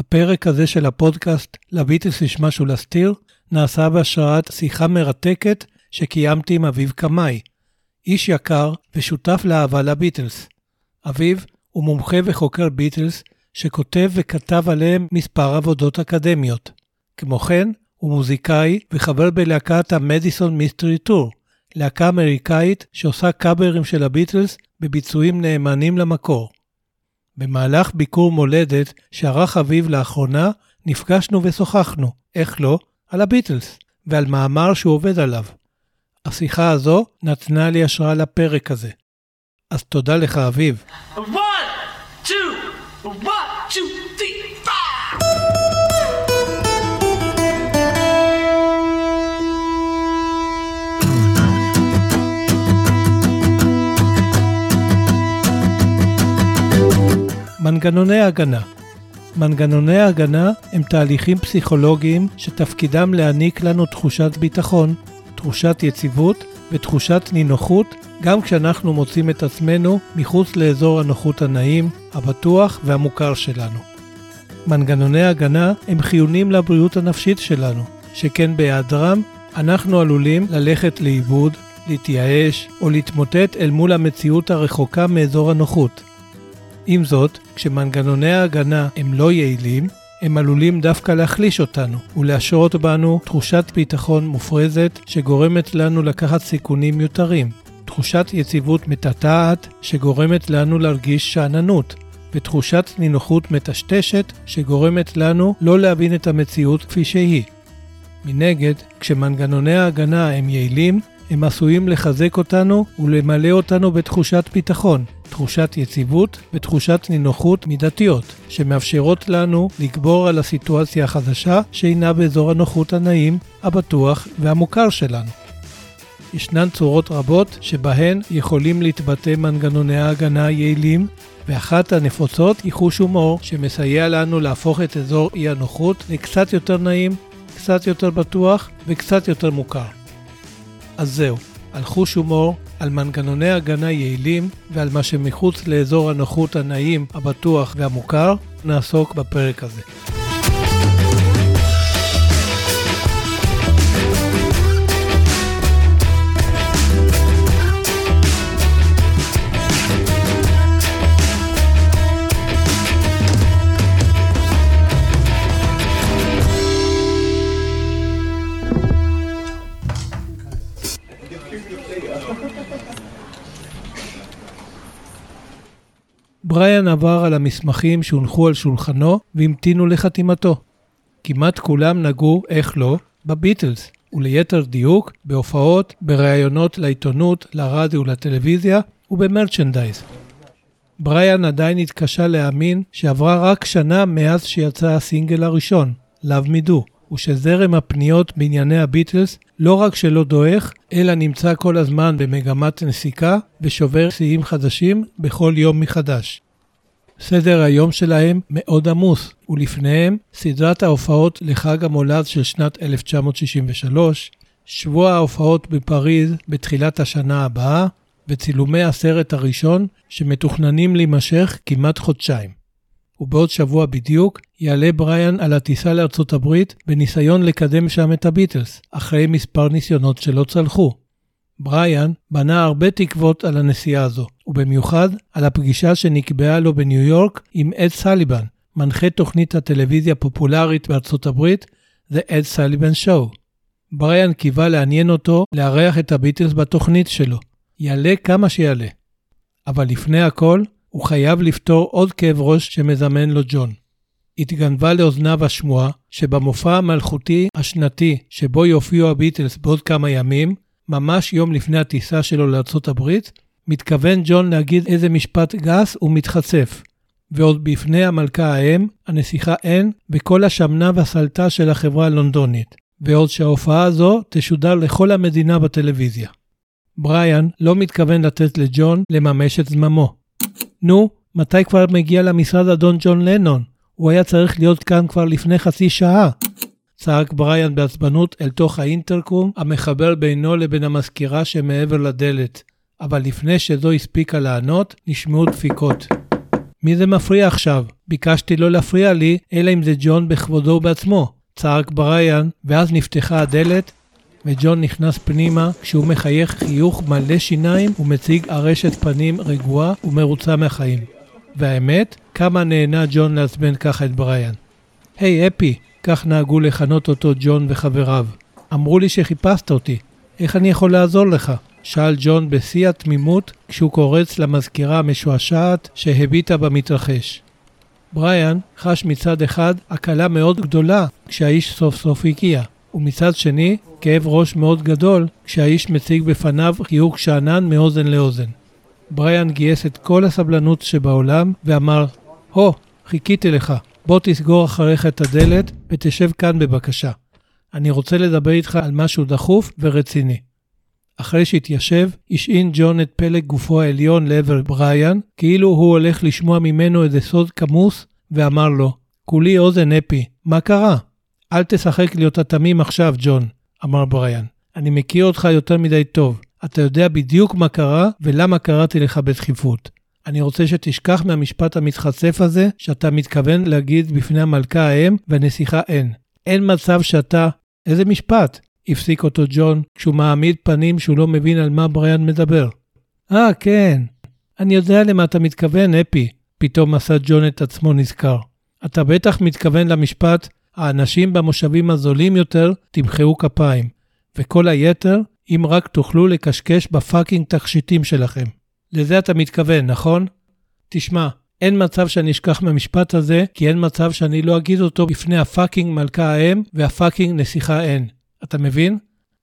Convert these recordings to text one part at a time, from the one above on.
הפרק הזה של הפודקאסט "לביטלס יש משהו להסתיר" נעשה בהשראת שיחה מרתקת שקיימתי עם אביב קמאי, איש יקר ושותף לאהבה לביטלס. אביב הוא מומחה וחוקר ביטלס שכותב וכתב עליהם מספר עבודות אקדמיות. כמו כן, הוא מוזיקאי וחבר בלהקת המדיסון מיסטרי טור, להקה אמריקאית שעושה קאברים של הביטלס בביצועים נאמנים למקור. במהלך ביקור מולדת שערך אביו לאחרונה, נפגשנו ושוחחנו, איך לא, על הביטלס ועל מאמר שהוא עובד עליו. השיחה הזו נתנה לי השראה לפרק הזה. אז תודה לך, אביב. One, two, one, מנגנוני הגנה מנגנוני הגנה הם תהליכים פסיכולוגיים שתפקידם להעניק לנו תחושת ביטחון, תחושת יציבות ותחושת נינוחות גם כשאנחנו מוצאים את עצמנו מחוץ לאזור הנוחות הנעים, הבטוח והמוכר שלנו. מנגנוני הגנה הם חיוניים לבריאות הנפשית שלנו, שכן בהיעדרם אנחנו עלולים ללכת לאיבוד, להתייאש או להתמוטט אל מול המציאות הרחוקה מאזור הנוחות. עם זאת, כשמנגנוני ההגנה הם לא יעילים, הם עלולים דווקא להחליש אותנו ולהשרות בנו תחושת ביטחון מופרזת שגורמת לנו לקחת סיכונים מיותרים, תחושת יציבות מטאטעת שגורמת לנו להרגיש שאננות, ותחושת נינוחות מטשטשת שגורמת לנו לא להבין את המציאות כפי שהיא. מנגד, כשמנגנוני ההגנה הם יעילים, הם עשויים לחזק אותנו ולמלא אותנו בתחושת ביטחון, תחושת יציבות ותחושת נינוחות מידתיות, שמאפשרות לנו לגבור על הסיטואציה החדשה שאינה באזור הנוחות הנעים, הבטוח והמוכר שלנו. ישנן צורות רבות שבהן יכולים להתבטא מנגנוני ההגנה היעילים, ואחת הנפוצות היא חוש הומור, שמסייע לנו להפוך את אזור אי הנוחות לקצת יותר נעים, קצת יותר בטוח וקצת יותר מוכר. אז זהו, על חוש הומור, על מנגנוני הגנה יעילים ועל מה שמחוץ לאזור הנוחות הנעים, הבטוח והמוכר, נעסוק בפרק הזה. בריאן עבר על המסמכים שהונחו על שולחנו והמתינו לחתימתו. כמעט כולם נגעו, איך לא, בביטלס, וליתר דיוק, בהופעות, בראיונות לעיתונות, לרדיו ולטלוויזיה ובמרצ'נדייז. בריאן עדיין התקשה להאמין שעברה רק שנה מאז שיצא הסינגל הראשון, Love Me Do, ושזרם הפניות בענייני הביטלס לא רק שלא דועך, אלא נמצא כל הזמן במגמת נסיקה ושובר שיאים חדשים בכל יום מחדש. סדר היום שלהם מאוד עמוס, ולפניהם סדרת ההופעות לחג המולד של שנת 1963, שבוע ההופעות בפריז בתחילת השנה הבאה, וצילומי הסרט הראשון שמתוכננים להימשך כמעט חודשיים. ובעוד שבוע בדיוק יעלה בריאן על הטיסה לארצות הברית בניסיון לקדם שם את הביטלס, אחרי מספר ניסיונות שלא צלחו. בריאן בנה הרבה תקוות על הנסיעה הזו, ובמיוחד על הפגישה שנקבעה לו בניו יורק עם אד סליבן, מנחה תוכנית הטלוויזיה הפופולרית בארצות הברית, The Ed Sullivan Show. בריאן קיווה לעניין אותו לארח את הביטלס בתוכנית שלו, יעלה כמה שיעלה. אבל לפני הכל, הוא חייב לפתור עוד כאב ראש שמזמן לו ג'ון. התגנבה לאוזניו השמועה שבמופע המלכותי השנתי שבו יופיעו הביטלס בעוד כמה ימים, ממש יום לפני הטיסה שלו לארצות הברית, מתכוון ג'ון להגיד איזה משפט גס ומתחצף. ועוד בפני המלכה האם, הנסיכה אין, וכל השמנה והסלטה של החברה הלונדונית. ועוד שההופעה הזו תשודר לכל המדינה בטלוויזיה. בריאן לא מתכוון לתת לג'ון לממש את זממו. נו, מתי כבר מגיע למשרד אדון ג'ון לנון? הוא היה צריך להיות כאן כבר לפני חצי שעה. צעק בריאן בעצבנות אל תוך האינטרקום המחבר בינו לבין המזכירה שמעבר לדלת, אבל לפני שזו הספיקה לענות, נשמעו דפיקות. מי זה מפריע עכשיו? ביקשתי לא להפריע לי, אלא אם זה ג'ון בכבודו ובעצמו. צעק בריאן, ואז נפתחה הדלת, וג'ון נכנס פנימה כשהוא מחייך חיוך מלא שיניים ומציג ארשת פנים רגועה ומרוצה מהחיים. והאמת, כמה נהנה ג'ון לעצבן ככה את בריאן. היי, hey, אפי, כך נהגו לכנות אותו ג'ון וחבריו. אמרו לי שחיפשת אותי, איך אני יכול לעזור לך? שאל ג'ון בשיא התמימות כשהוא קורץ למזכירה המשועשעת שהביטה במתרחש. בריאן חש מצד אחד הקלה מאוד גדולה כשהאיש סוף סוף הגיע, ומצד שני כאב ראש מאוד גדול כשהאיש מציג בפניו חיוך שאנן מאוזן לאוזן. בריאן גייס את כל הסבלנות שבעולם ואמר, הו, חיכיתי לך, בוא תסגור אחריך את הדלת ותשב כאן בבקשה. אני רוצה לדבר איתך על משהו דחוף ורציני. אחרי שהתיישב, השעין ג'ון את פלג גופו העליון לעבר בריאן, כאילו הוא הולך לשמוע ממנו איזה סוד כמוס, ואמר לו, כולי אוזן אפי, מה קרה? אל תשחק להיות התמים עכשיו, ג'ון, אמר בריאן. אני מכיר אותך יותר מדי טוב. אתה יודע בדיוק מה קרה ולמה קראתי לך בדחיפות. אני רוצה שתשכח מהמשפט המתחצף הזה שאתה מתכוון להגיד בפני המלכה האם והנסיכה אין. אין מצב שאתה... איזה משפט? הפסיק אותו ג'ון כשהוא מעמיד פנים שהוא לא מבין על מה בריאן מדבר. אה, ah, כן. אני יודע למה אתה מתכוון, אפי. פתאום עשה ג'ון את עצמו נזכר. אתה בטח מתכוון למשפט, האנשים במושבים הזולים יותר תמחאו כפיים, וכל היתר, אם רק תוכלו לקשקש ב fucking תכשיטים שלכם. לזה אתה מתכוון, נכון? תשמע, אין מצב שאני אשכח מהמשפט הזה, כי אין מצב שאני לא אגיד אותו בפני ה fucking מלכה האם והפאקינג נסיכה אין. אתה מבין?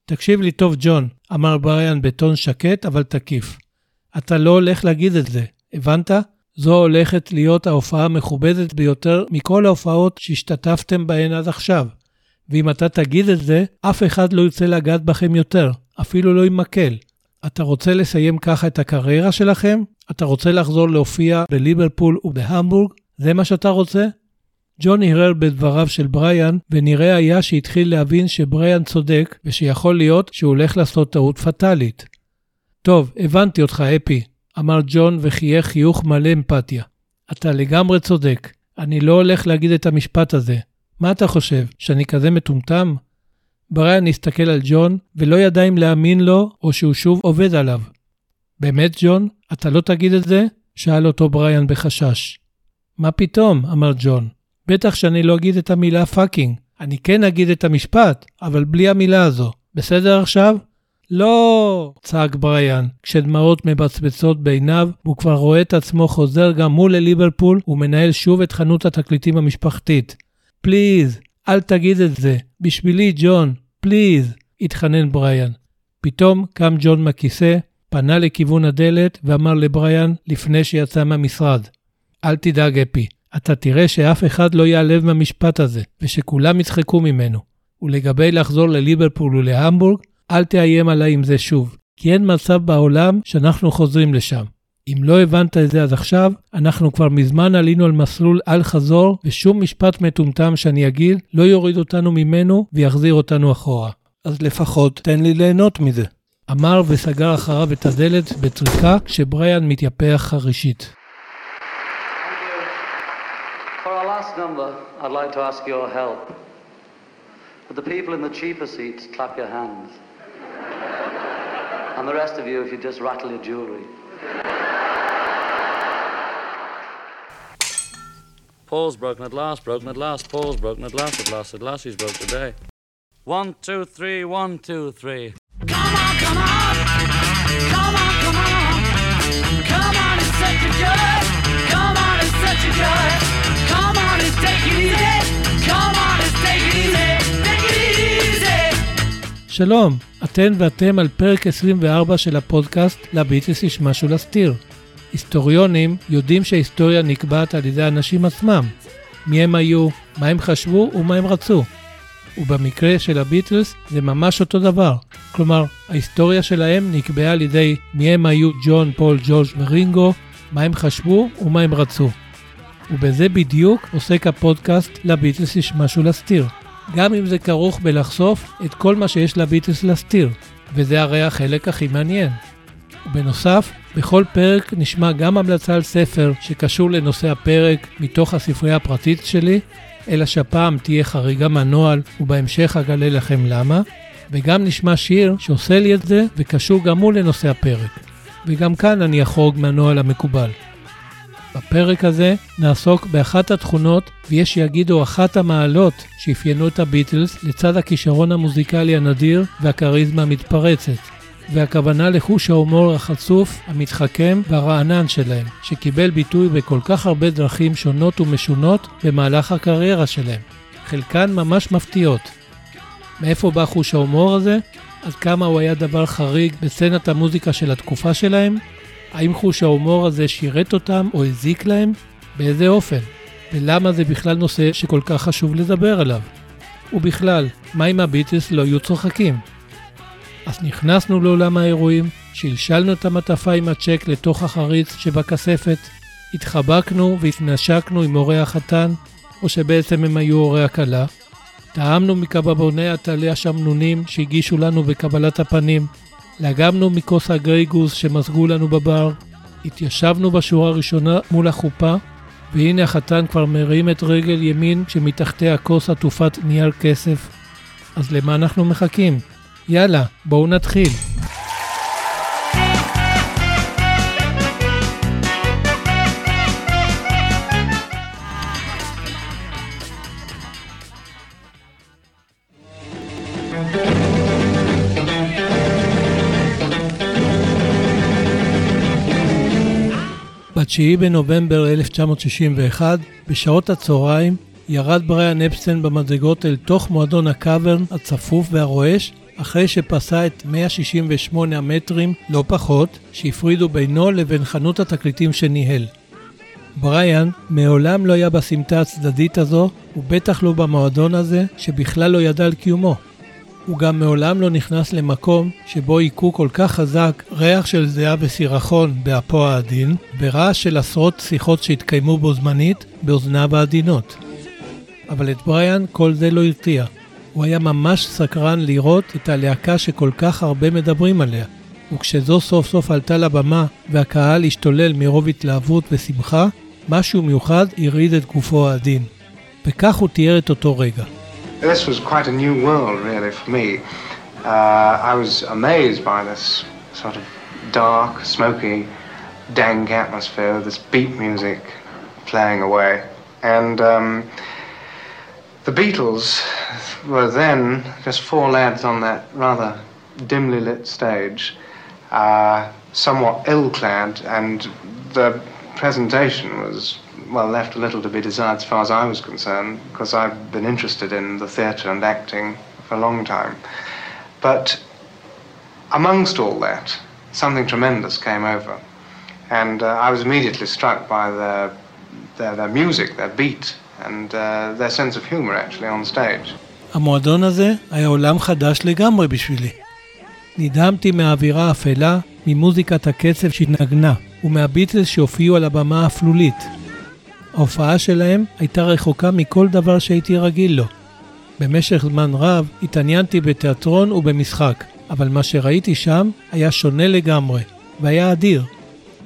תקשיב לי טוב, ג'ון, אמר בריאן בטון שקט אבל תקיף. אתה לא הולך להגיד את זה, הבנת? זו הולכת להיות ההופעה המכובדת ביותר מכל ההופעות שהשתתפתם בהן עד עכשיו. ואם אתה תגיד את זה, אף אחד לא ירצה לגעת בכם יותר, אפילו לא עם מקל. אתה רוצה לסיים ככה את הקריירה שלכם? אתה רוצה לחזור להופיע בליברפול ובהמבורג? זה מה שאתה רוצה? ג'ון הרהר בדבריו של בריאן, ונראה היה שהתחיל להבין שבריאן צודק, ושיכול להיות שהוא הולך לעשות טעות פטאלית. טוב, הבנתי אותך, אפי, אמר ג'ון וחייך חיוך מלא אמפתיה. אתה לגמרי צודק, אני לא הולך להגיד את המשפט הזה. מה אתה חושב, שאני כזה מטומטם? בריאן הסתכל על ג'ון, ולא ידע אם להאמין לו, או שהוא שוב עובד עליו. באמת, ג'ון? אתה לא תגיד את זה? שאל אותו בריאן בחשש. מה פתאום? אמר ג'ון. בטח שאני לא אגיד את המילה fucking. אני כן אגיד את המשפט, אבל בלי המילה הזו. בסדר עכשיו? לא! צעק בריאן, כשדמעות מבצבצות בעיניו, והוא כבר רואה את עצמו חוזר גמור לליברפול ומנהל שוב את חנות התקליטים המשפחתית. פליז, אל תגיד את זה. בשבילי, ג'ון, פליז, התחנן בריאן. פתאום קם ג'ון מהכיסא, פנה לכיוון הדלת ואמר לבריאן לפני שיצא מהמשרד, אל תדאג, אפי, אתה תראה שאף אחד לא ייעלב מהמשפט הזה, ושכולם יצחקו ממנו. ולגבי לחזור לליברפול ולהמבורג, אל תאיים עליי עם זה שוב, כי אין מצב בעולם שאנחנו חוזרים לשם. אם לא הבנת את זה עד עכשיו, אנחנו כבר מזמן עלינו על מסלול אל-חזור, ושום משפט מטומטם שאני אגיד לא יוריד אותנו ממנו ויחזיר אותנו אחורה. אז לפחות תן לי ליהנות מזה. אמר וסגר אחריו את הדלת בטריקה כשבריאן מתייפח חרישית. number, I'd like to ask your help. But the people in the cheaper seats, clap your hands. and the rest of you, if you just rattle your jewelry. Paul's broken at last, broken at last, Paul's broken at last, at last, at last he's broke today. One, two, three, one, two, three. Come on, come on! Come on, come on! Come on, it's such a joy! Come on, it's such a joy! Come on, it's take it easy! Come on, it's take it easy! Take it easy! שלום, אתן ואתם על פרק 24 של הפודקאסט לביטלס יש משהו להסתיר. היסטוריונים יודעים שההיסטוריה נקבעת על ידי האנשים עצמם. מי הם היו, מה הם חשבו ומה הם רצו. ובמקרה של הביטלס זה ממש אותו דבר. כלומר, ההיסטוריה שלהם נקבעה על ידי מי הם היו ג'ון, פול, ג'ורג' ורינגו, מה הם חשבו ומה הם רצו. ובזה בדיוק עוסק הפודקאסט לביטלס יש משהו להסתיר. גם אם זה כרוך בלחשוף את כל מה שיש לביטלס להסתיר, וזה הרי החלק הכי מעניין. ובנוסף, בכל פרק נשמע גם המלצה על ספר שקשור לנושא הפרק מתוך הספרייה הפרטית שלי, אלא שהפעם תהיה חריגה מהנוהל ובהמשך אגלה לכם למה, וגם נשמע שיר שעושה לי את זה וקשור גם הוא לנושא הפרק. וגם כאן אני אחרוג מהנוהל המקובל. בפרק הזה נעסוק באחת התכונות, ויש שיגידו אחת המעלות שאפיינו את הביטלס, לצד הכישרון המוזיקלי הנדיר והכריזמה המתפרצת. והכוונה לחוש ההומור החצוף, המתחכם והרענן שלהם, שקיבל ביטוי בכל כך הרבה דרכים שונות ומשונות במהלך הקריירה שלהם. חלקן ממש מפתיעות. מאיפה בא חוש ההומור הזה? עד כמה הוא היה דבר חריג בסצנת המוזיקה של התקופה שלהם? האם חוש ההומור הזה שירת אותם או הזיק להם? באיזה אופן? ולמה זה בכלל נושא שכל כך חשוב לדבר עליו? ובכלל, מה אם הביטלס לא היו צוחקים? אז נכנסנו לעולם האירועים, שלשלנו את המטפה עם הצ'ק לתוך החריץ שבכספת, התחבקנו והתנשקנו עם הורי החתן, או שבעצם הם היו הורי הכלה, טעמנו מקבבוני הטלי השמנונים שהגישו לנו בקבלת הפנים, לאגמנו מכוס הגרייגוס שמזגו לנו בבר, התיישבנו בשורה הראשונה מול החופה, והנה החתן כבר מרים את רגל ימין שמתחתיה כוס עטופת נייר כסף. אז למה אנחנו מחכים? יאללה, בואו נתחיל. ב-9 בנובמבר 1961, בשעות הצהריים, ירד בריאן אפסטיין במדרגות אל תוך מועדון הקאברן הצפוף והרועש, אחרי שפסע את 168 המטרים, לא פחות, שהפרידו בינו לבין חנות התקליטים שניהל. בריאן מעולם לא היה בסמטה הצדדית הזו, ובטח לא במועדון הזה, שבכלל לא ידע על קיומו. הוא גם מעולם לא נכנס למקום שבו היכו כל כך חזק ריח של זיעה וסירחון באפו העדין, ברעש של עשרות שיחות שהתקיימו בו זמנית באוזניו העדינות. אבל את בריאן כל זה לא הרתיע. הוא היה ממש סקרן לראות את הלהקה שכל כך הרבה מדברים עליה. וכשזו סוף סוף עלתה לבמה והקהל השתולל מרוב התלהבות ושמחה, משהו מיוחד הרעיד את גופו העדין. וכך הוא תיאר את אותו רגע. This was quite a new world, really, for me. Uh, I was amazed by this sort of dark, smoky, dank atmosphere, this beat music playing away. And um, the Beatles were then just four lads on that rather dimly lit stage, uh, somewhat ill clad, and the presentation was well, left a little to be desired as far as I was concerned, because I've been interested in the theatre and acting for a long time. But amongst all that, something tremendous came over. And uh, I was immediately struck by their, their, their music, their beat, and uh, their sense of humor actually on stage. המועדון הזה היה עולם חדש לגמרי בשבילי. נדהמתי מהאווירה האפלה, ממוזיקת הקצב שהתנגנה, ומהביטלס שהופיעו על הבמה האפלולית, ההופעה שלהם הייתה רחוקה מכל דבר שהייתי רגיל לו. במשך זמן רב התעניינתי בתיאטרון ובמשחק, אבל מה שראיתי שם היה שונה לגמרי, והיה אדיר.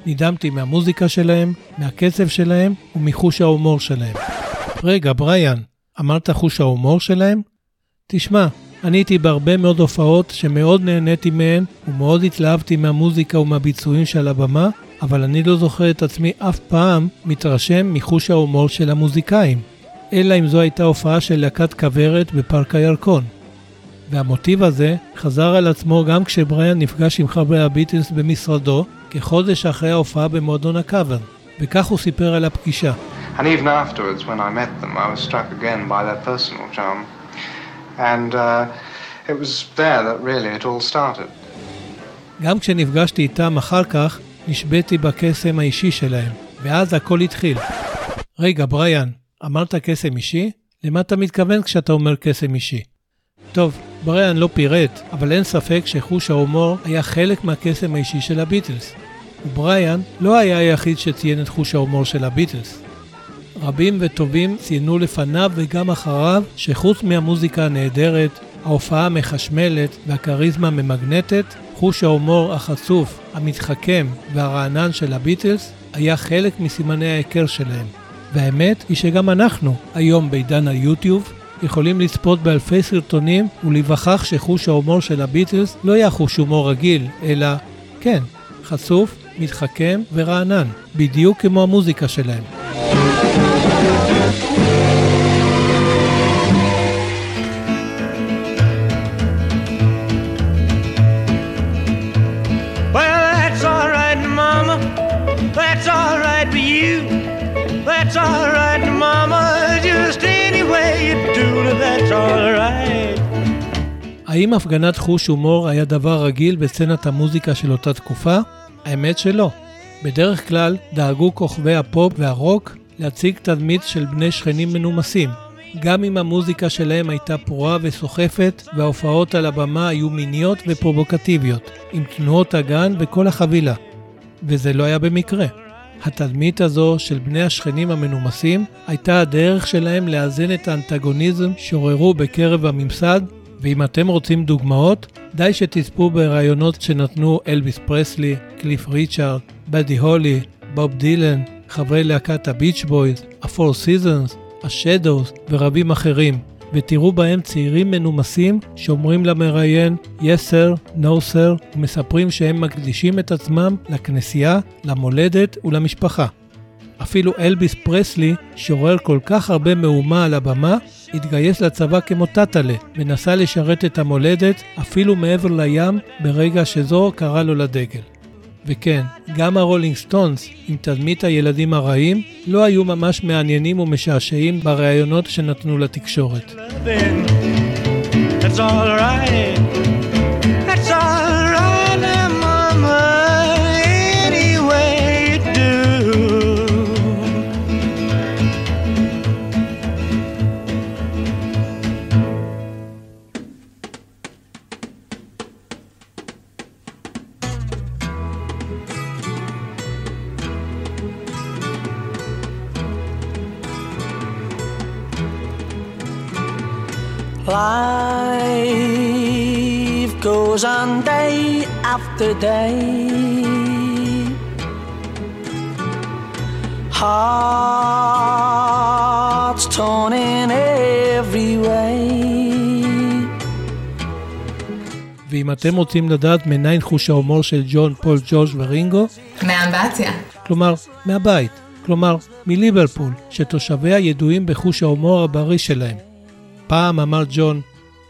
נדהמתי מהמוזיקה שלהם, מהקצב שלהם ומחוש ההומור שלהם. רגע, בריאן, אמרת חוש ההומור שלהם? תשמע, אני הייתי בהרבה מאוד הופעות שמאוד נהניתי מהן ומאוד התלהבתי מהמוזיקה ומהביצועים שעל הבמה, אבל אני לא זוכר את עצמי אף פעם מתרשם מחוש ההומור של המוזיקאים, אלא אם זו הייתה הופעה של להקת כוורת בפארק הירקון. והמוטיב הזה חזר על עצמו גם כשבריאן נפגש עם חברי הביטלס במשרדו, כחודש אחרי ההופעה במועדון הקאברן, וכך הוא סיפר על הפגישה. And even afterwards, when I met them, I was struck again by their personal charm. And uh, it was there that really it all started. גם כשנפגשתי איתם אחר כך, נשביתי בקסם האישי שלהם, ואז הכל התחיל. רגע, בריאן, אמרת קסם אישי? למה אתה מתכוון כשאתה אומר קסם אישי? טוב, בריאן לא פירט, אבל אין ספק שחוש ההומור היה חלק מהקסם האישי של הביטלס. ובריאן לא היה היחיד שציין את חוש ההומור של הביטלס. רבים וטובים ציינו לפניו וגם אחריו שחוץ מהמוזיקה הנהדרת, ההופעה המחשמלת והכריזמה הממגנטת, חוש ההומור החצוף, המתחכם והרענן של הביטלס היה חלק מסימני ההיכר שלהם. והאמת היא שגם אנחנו, היום בעידן היוטיוב, יכולים לצפות באלפי סרטונים ולהיווכח שחוש ההומור של הביטלס לא היה חוש הומור רגיל, אלא, כן, חשוף, מתחכם ורענן, בדיוק כמו המוזיקה שלהם. That's alright, mama, just any way you do that's alright. האם הפגנת חוש הומור היה דבר רגיל בסצנת המוזיקה של אותה תקופה? האמת שלא. בדרך כלל דאגו כוכבי הפופ והרוק להציג תדמית של בני שכנים מנומסים, גם אם המוזיקה שלהם הייתה פרועה וסוחפת וההופעות על הבמה היו מיניות ופרובוקטיביות, עם תנועות הגן וכל החבילה. וזה לא היה במקרה. התדמית הזו של בני השכנים המנומסים הייתה הדרך שלהם לאזן את האנטגוניזם שעוררו בקרב הממסד, ואם אתם רוצים דוגמאות, די שתצפו בראיונות שנתנו אלביס פרסלי, קליף ריצ'ארד, באדי הולי, בוב דילן, חברי להקת הביץ' בויז, הפור סיזונס, השאדוס ורבים אחרים, ותראו בהם צעירים מנומסים שאומרים למראיין yes sir, no sir, ומספרים שהם מקדישים את עצמם לכנסייה, למולדת ולמשפחה. אפילו אלביס פרסלי, שעורר כל כך הרבה מהומה על הבמה, התגייס לצבא כמו טאטאלה, ונסע לשרת את המולדת אפילו מעבר לים ברגע שזו קרא לו לדגל. וכן, גם הרולינג סטונס עם תדמית הילדים הרעים לא היו ממש מעניינים ומשעשעים בראיונות שנתנו לתקשורת. That's all right. After day. Hearts torn in every way. ואם אתם רוצים לדעת מניין חוש ההומור של ג'ון, פול, ג'ורג' ורינגו? מהאמבטיה. כלומר, מהבית. כלומר, מליברפול, שתושביה ידועים בחוש ההומור הבריא שלהם. פעם אמר ג'ון,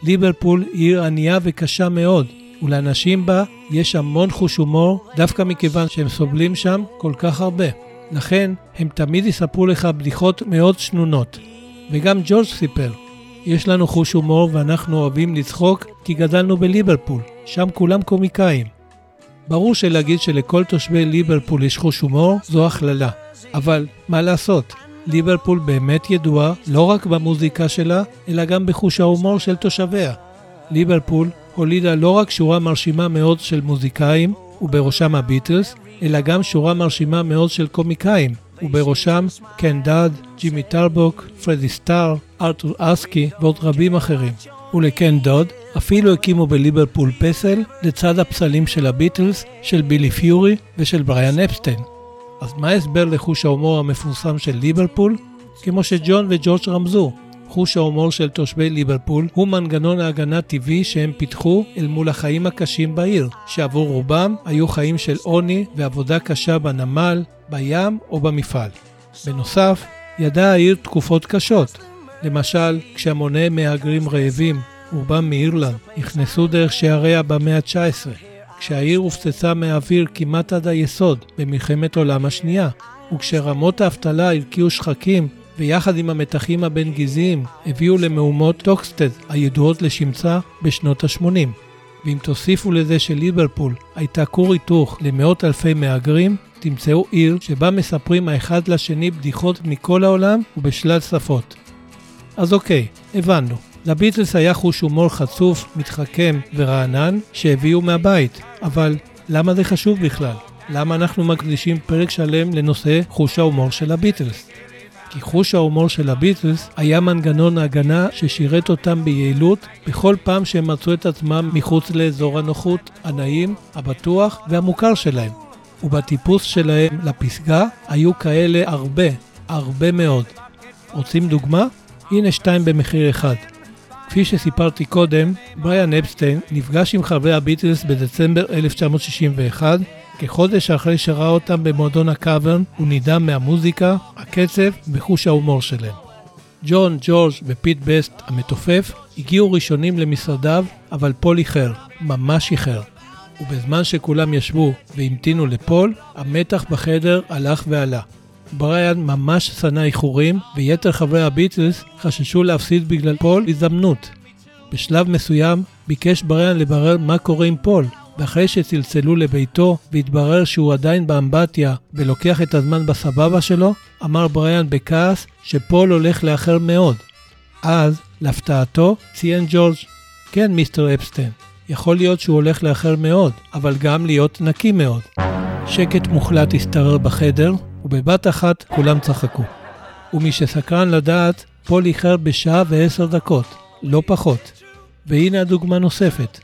ליברפול היא עיר ענייה וקשה מאוד, ולאנשים בה יש המון חוש הומור, דווקא מכיוון שהם סובלים שם כל כך הרבה. לכן, הם תמיד יספרו לך בדיחות מאוד שנונות. וגם ג'ורג' סיפר, יש לנו חוש הומור ואנחנו אוהבים לצחוק כי גדלנו בליברפול, שם כולם קומיקאים. ברור שלהגיד שלכל תושבי ליברפול יש חוש הומור זו הכללה, אבל מה לעשות, ליברפול באמת ידועה לא רק במוזיקה שלה, אלא גם בחוש ההומור של תושביה. ליברפול הולידה לא רק שורה מרשימה מאוד של מוזיקאים, ובראשם הביטלס, אלא גם שורה מרשימה מאוד של קומיקאים, ובראשם קן דאד, ג'ימי טרבוק, פרדי סטאר, ארתור אסקי ועוד רבים אחרים. ולקן דאד אפילו הקימו בליברפול פסל לצד הפסלים של הביטלס, של בילי פיורי ושל בריאן אפסטיין. אז מה ההסבר לחוש ההומור המפורסם של ליברפול? כמו שג'ון וג'ורג' רמזו, חוש ההומור של תושבי ליברפול הוא מנגנון ההגנה טבעי שהם פיתחו אל מול החיים הקשים בעיר, שעבור רובם היו חיים של עוני ועבודה קשה בנמל, בים או במפעל. בנוסף, ידעה העיר תקופות קשות. למשל, כשהמוני מהגרים רעבים, רובם מאירלנד, נכנסו דרך שעריה במאה ה-19, כשהעיר הופצצה מהאוויר כמעט עד היסוד במלחמת עולם השנייה, וכשרמות האבטלה הרקיעו שחקים ויחד עם המתחים הבין-גזעיים הביאו למהומות טוקסטת' הידועות לשמצה בשנות ה-80. ואם תוסיפו לזה שליברפול הייתה כור היתוך למאות אלפי מהגרים, תמצאו עיר שבה מספרים האחד לשני בדיחות מכל העולם ובשלל שפות. אז אוקיי, הבנו. לביטלס היה חוש הומור חצוף, מתחכם ורענן שהביאו מהבית, אבל למה זה חשוב בכלל? למה אנחנו מקדישים פרק שלם לנושא חוש ההומור של הביטלס? כי חוש ההומור של הביטלס היה מנגנון הגנה ששירת אותם ביעילות בכל פעם שהם מצאו את עצמם מחוץ לאזור הנוחות, הנעים, הבטוח והמוכר שלהם. ובטיפוס שלהם לפסגה היו כאלה הרבה, הרבה מאוד. רוצים דוגמה? הנה שתיים במחיר אחד. כפי שסיפרתי קודם, בריאן אפסטיין נפגש עם חברי הביטלס בדצמבר 1961, כחודש אחרי שראה אותם במועדון הקאברן, הוא נדהם מהמוזיקה, הקצב וחוש ההומור שלהם. ג'ון, ג'ורג' ופיט בסט המתופף הגיעו ראשונים למשרדיו, אבל פול איחר, ממש איחר. ובזמן שכולם ישבו והמתינו לפול, המתח בחדר הלך ועלה. בריאן ממש שנא איחורים, ויתר חברי הביטלס חששו להפסיד בגלל פול הזדמנות. בשלב מסוים ביקש בריאן לברר מה קורה עם פול, ואחרי שצלצלו לביתו והתברר שהוא עדיין באמבטיה ולוקח את הזמן בסבבה שלו, אמר בריאן בכעס שפול הולך לאחר מאוד. אז, להפתעתו, ציין ג'ורג' כן, Mister אפסטיין, יכול להיות שהוא הולך לאחר מאוד, אבל גם להיות נקי מאוד. שקט מוחלט השתרר בחדר, ובבת אחת כולם צחקו. ומי שסקרן לדעת, פול איחר בשעה ועשר דקות, לא פחות. והנה הדוגמה נוספת.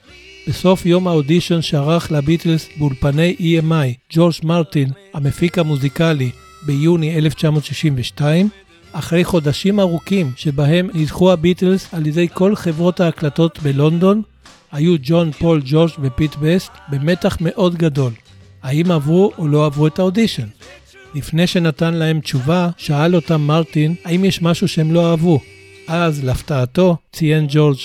בסוף יום האודישן שערך לביטלס באולפני EMI, ג'ורג' מרטין, המפיק המוזיקלי, ביוני 1962, אחרי חודשים ארוכים שבהם נדחו הביטלס על ידי כל חברות ההקלטות בלונדון, היו ג'ון, פול, ג'ורג' ופיט בסט במתח מאוד גדול. האם עברו או לא עברו את האודישן? לפני שנתן להם תשובה, שאל אותם מרטין האם יש משהו שהם לא אהבו. אז, להפתעתו, ציין ג'ורג',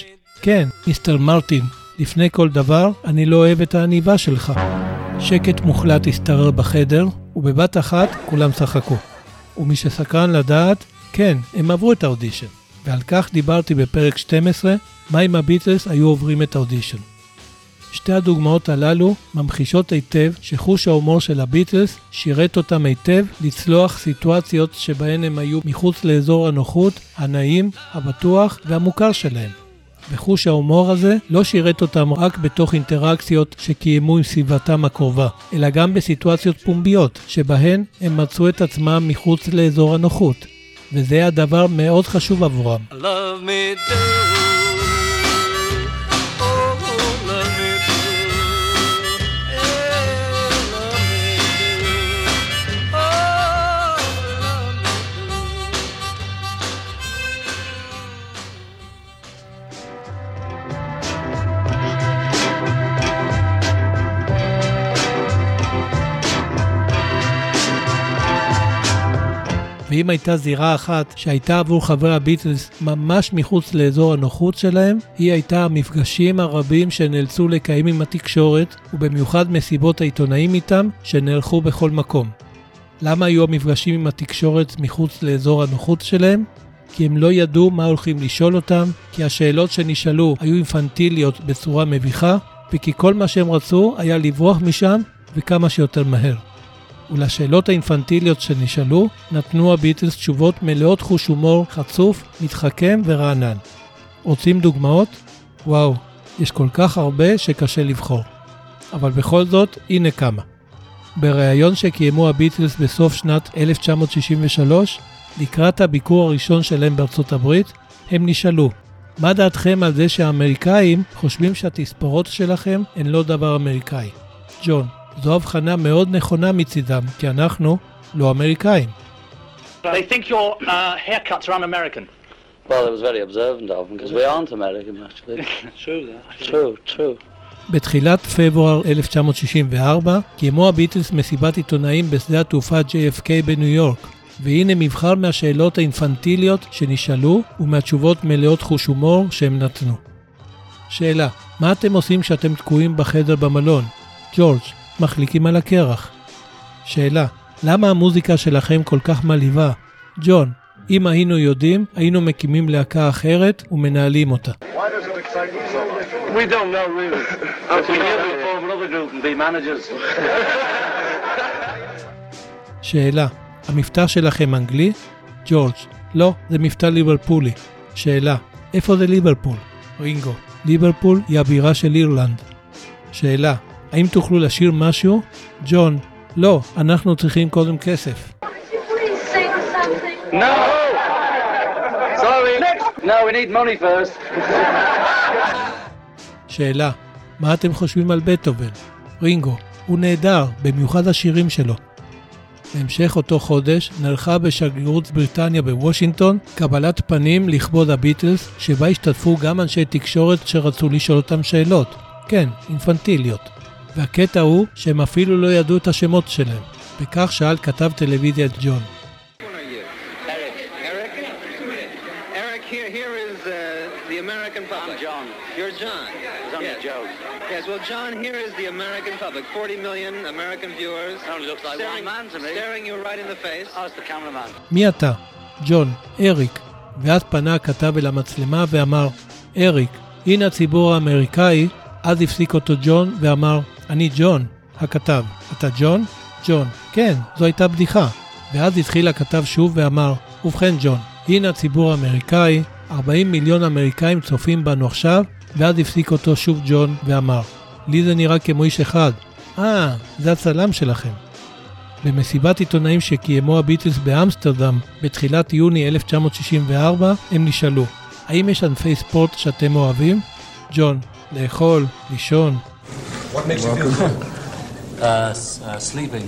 כן, Mister מרטין, לפני כל דבר, אני לא אוהב את העניבה שלך. שקט מוחלט השתרר בחדר, ובבת אחת כולם צחקו. ומי שסקרן לדעת, כן, הם עברו את האודישן. ועל כך דיברתי בפרק 12, מה אם הביטלס היו עוברים את האודישן. שתי הדוגמאות הללו ממחישות היטב שחוש ההומור של הביטלס שירת אותם היטב לצלוח סיטואציות שבהן הם היו מחוץ לאזור הנוחות, הנעים, הבטוח והמוכר שלהם. וחוש ההומור הזה לא שירת אותם רק בתוך אינטראקציות שקיימו עם סביבתם הקרובה, אלא גם בסיטואציות פומביות, שבהן הם מצאו את עצמם מחוץ לאזור הנוחות. וזה היה דבר מאוד חשוב עבורם. Love me do. ואם הייתה זירה אחת שהייתה עבור חברי הביטלס ממש מחוץ לאזור הנוחות שלהם, היא הייתה המפגשים הרבים שנאלצו לקיים עם התקשורת, ובמיוחד מסיבות העיתונאים איתם, שנערכו בכל מקום. למה היו המפגשים עם התקשורת מחוץ לאזור הנוחות שלהם? כי הם לא ידעו מה הולכים לשאול אותם, כי השאלות שנשאלו היו אינפנטיליות בצורה מביכה, וכי כל מה שהם רצו היה לברוח משם וכמה שיותר מהר. ולשאלות האינפנטיליות שנשאלו, נתנו הביטלס תשובות מלאות חוש הומור חצוף, מתחכם ורענן. רוצים דוגמאות? וואו, יש כל כך הרבה שקשה לבחור. אבל בכל זאת, הנה כמה. בריאיון שקיימו הביטלס בסוף שנת 1963, לקראת הביקור הראשון שלהם בארצות הברית, הם נשאלו, מה דעתכם על זה שהאמריקאים חושבים שהתספורות שלכם הן לא דבר אמריקאי? ג'ון, זו הבחנה מאוד נכונה מצידם, כי אנחנו לא אמריקאים. They think your uh, haircuts are un-American. Well, it was very observant of them because we aren't American, actually. True, that. true, true. בתחילת פברואר 1964 קיימו הביטלס מסיבת עיתונאים בשדה התעופה JFK בניו יורק, והנה מבחר מהשאלות האינפנטיליות שנשאלו ומהתשובות מלאות חוש הומור שהם נתנו. שאלה, מה אתם עושים כשאתם תקועים בחדר במלון? ג'ורג', מחליקים על הקרח. שאלה, למה המוזיקה שלכם כל כך מלהיבה? ג'ון, אם היינו יודעים, היינו מקימים להקה אחרת ומנהלים אותה. שאלה, המבטא שלכם אנגלי? ג'ורג', לא, זה מבטא ליברפולי. שאלה, איפה זה ליברפול? רינגו, ליברפול היא הבירה של אירלנד. שאלה, האם תוכלו לשיר משהו? ג'ון, לא, אנחנו צריכים קודם כסף. Could you please sing something? No! Sorry. No, we need money first. שאלה, מה אתם חושבים על בטהובן? רינגו, הוא נהדר, במיוחד השירים שלו. בהמשך אותו חודש נערכה בשגרירות בריטניה בוושינגטון קבלת פנים לכבוד הביטלס, שבה השתתפו גם אנשי תקשורת שרצו לשאול אותם שאלות. כן, אינפנטיליות. והקטע הוא שהם אפילו לא ידעו את השמות שלהם. וכך שאל כתב טלוויזיה ג'ון. Eric? Eric, here, here is uh, the American public. I'm John. You're John. It's only yes. a joke. Yes, well, John, here is the American public. 40 million American viewers. Only looks like staring, one man to me. Staring you right in the face. Oh, it's the cameraman. מי אתה? ג'ון, אריק. ואז פנה הכתב אל המצלמה ואמר, אריק, הנה הציבור האמריקאי, אז הפסיק אותו ג'ון ואמר, אני ג'ון, הכתב. אתה ג'ון? ג'ון, כן, זו הייתה בדיחה. ואז התחיל הכתב שוב ואמר, ובכן ג'ון, הנה הציבור האמריקאי, 40 מיליון אמריקאים צופים בנו עכשיו, ואז הפסיק אותו שוב ג'ון ואמר, לי זה נראה כמו איש אחד. אה, זה הצלם שלכם. במסיבת עיתונאים שקיימו הביטלס באמסטרדם בתחילת יוני 1964, הם נשאלו, האם יש ענפי ספורט שאתם אוהבים? ג'ון, לאכול, לישון. What makes you feel good? Uh, uh, sleeping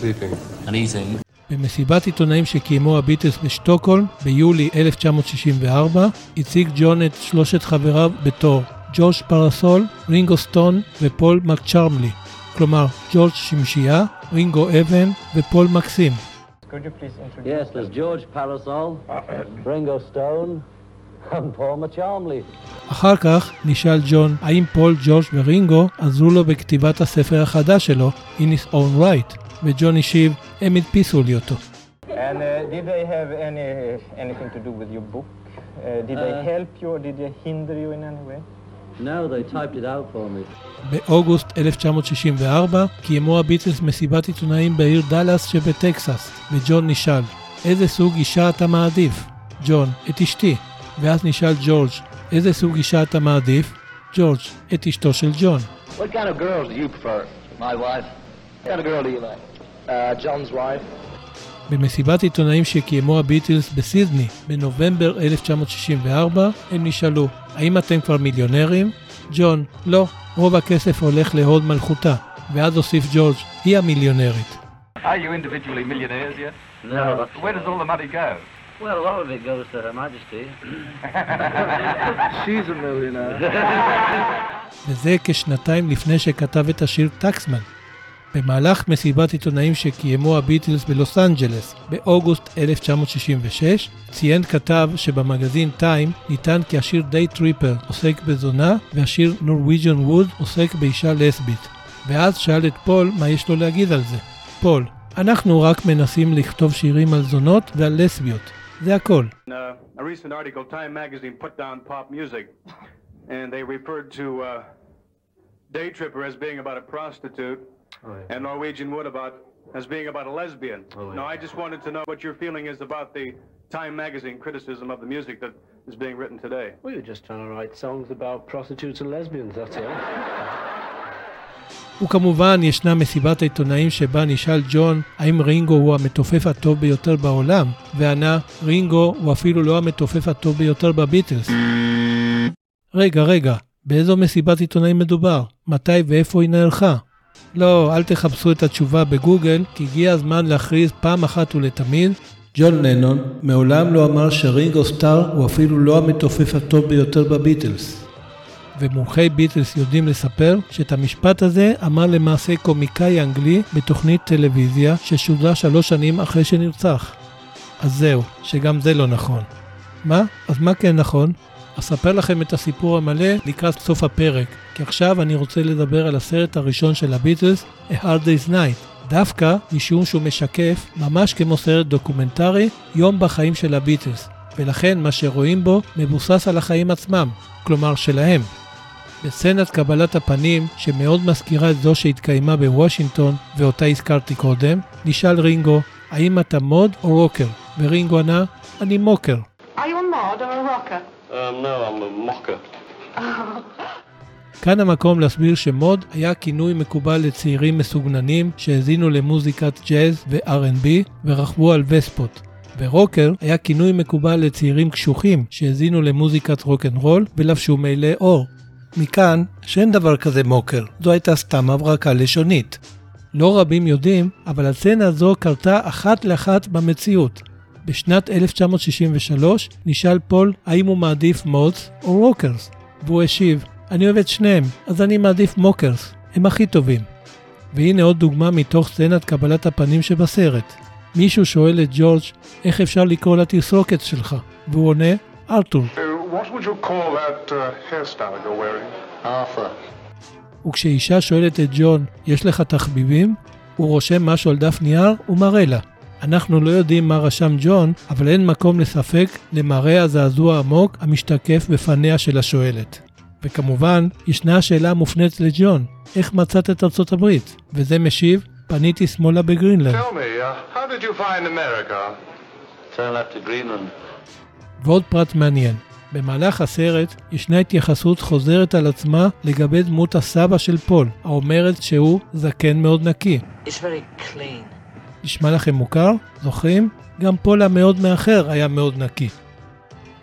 Sleeping. and eating. במסיבת עיתונאים שקיימו הביטלס בשטוקהולם ביולי 1964, הציג ג'ון את שלושת חבריו בתור ג'ורג' פרסול, רינגו סטון ופול מקצ'רמלי. כלומר, ג'ורג' שמשייה, רינגו אבן ופול מקסים. Yes, there's George Parasol, Ringo Stone, and Paul Macharmley. אחר כך נשאל ג'ון האם פול, ג'ורג' ורינגו עזרו לו בכתיבת הספר החדש שלו, In His Own Right, וג'ון השיב, הם הדפיסו לי אותו. And uh, did they have any anything to do with your book? Uh, did they Uh, help you or did they hinder you in any way? No, they typed it out for me. באוגוסט 1964 קיימו הביטלס מסיבת עיתונאים בעיר דאלאס שבטקסס, וג'ון נשאל, איזה סוג אישה אתה מעדיף? ג'ון, את אשתי. ואז נשאל ג'ורג', איזה סוג אישה אתה מעדיף? ג'ורג', את אשתו של ג'ון. What kind of girls do you prefer? My wife. What kind of girl do you like? Uh, John's wife. במסיבת עיתונאים שקיימו הביטלס בסידני בנובמבר 1964, הם נשאלו, האם אתם כבר מיליונרים? ג'ון, לא, רוב הכסף הולך להוד מלכותה. ואז הוסיף ג'ורג', היא המיליונרית. Are you individually millionaires yet? No. Where does all the money go? Well, a lot of it goes to Her Majesty. She's a millionaire. וזה כשנתיים לפני שכתב את השיר Taxman. במהלך מסיבת עיתונאים שקיימו הביטלס בלוס אנג'לס באוגוסט 1966, ציין כתב שבמגזין Time נטען כי השיר Day Tripper עוסק בזונה והשיר Norwegian Wood עוסק באישה לסבית. ואז שאל את פול מה יש לו להגיד על זה. פול, אנחנו רק מנסים לכתוב שירים על זונות ועל לסביות. זה הכל. In uh, a recent article, Time magazine put down pop music, and they referred to uh, Day Tripper as being about a prostitute, and Norwegian Wood about as being about a lesbian. Now, I just wanted to know what your feeling is about the Time magazine criticism of the music that is being written today. We were just trying to write songs about prostitutes and lesbians, that's all. וכמובן ישנה מסיבת העיתונאים שבה נשאל ג'ון האם רינגו הוא המתופף הטוב ביותר בעולם, וענה, רינגו הוא אפילו לא המתופף הטוב ביותר בביטלס. רגע, רגע, באיזו מסיבת עיתונאים מדובר? מתי ואיפה היא נערכה? לא, אל תחפשו את התשובה בגוגל, כי הגיע הזמן להכריז פעם אחת ולתמיד ג'ון לנון מעולם לא אמר שרינגו סטאר הוא אפילו לא המתופף הטוב ביותר בביטלס. ומומחי ביטלס יודעים לספר שאת המשפט הזה אמר למעשה קומיקאי אנגלי בתוכנית טלוויזיה ששודרה שלוש שנים אחרי שנרצח. אז זהו, שגם זה לא נכון. מה? אז מה כן נכון? אספר לכם את הסיפור המלא לקראת סוף הפרק, כי עכשיו אני רוצה לדבר על הסרט הראשון של הביטלס, A Hard Day's Night, דווקא משום שהוא משקף, ממש כמו סרט דוקומנטרי, יום בחיים של הביטלס, ולכן מה שרואים בו מבוסס על החיים עצמם, כלומר שלהם. בסצנת קבלת הפנים, שמאוד מזכירה את זו שהתקיימה בוושינגטון ואותה הזכרתי קודם, נשאל רינגו, האם אתה מוד או רוקר? ורינגו ענה, אני מוקר. Are you a mod or a rocker? Um, no, I'm a mocker. כאן המקום להסביר שמוד היה כינוי מקובל לצעירים מסוגננים שהאזינו למוזיקת ג'אז ו-R&B ורכבו על וספות. ו rocker היה כינוי מקובל לצעירים קשוחים שהאזינו למוזיקת רוקנרול ולבשו מעילי עור. מכאן שאין דבר כזה mocker, זו הייתה סתם הברקה לשונית. לא רבים יודעים, אבל הסצנה הזו קרתה אחת לאחת במציאות. בשנת 1963 נשאל פול האם הוא מעדיף mods או rockers, והוא השיב, אני אוהב את שניהם, אז אני מעדיף mockers, הם הכי טובים. והנה עוד דוגמה מתוך סצנת קבלת הפנים שבסרט. מישהו שואל את ג'ורג' איך אפשר לקרוא לתסרוקת שלך, והוא עונה, ארתור. What would you call that uh, hairstyle you're wearing? Arthur. וכשאישה שואלת את ג'ון, יש לך תחביבים? הוא רושם משהו על דף נייר ומראה לה. אנחנו לא יודעים מה רשם ג'ון, אבל אין מקום לספק למראה הזעזוע העמוק המשתקף בפניה של השואלת. וכמובן, ישנה השאלה המופנית לג'ון, איך מצאת את ארצות הברית? וזה משיב, פניתי שמאלה בגרינלנד. Tell me, uh, how did you find America? Turned left at Greenland. ועוד פרט מעניין, במהלך הסרט ישנה התייחסות חוזרת על עצמה לגבי דמות הסבא של פול, האומרת שהוא זקן מאוד נקי. נשמע לכם מוכר? זוכרים? גם פול המאוד מאחר היה מאוד נקי.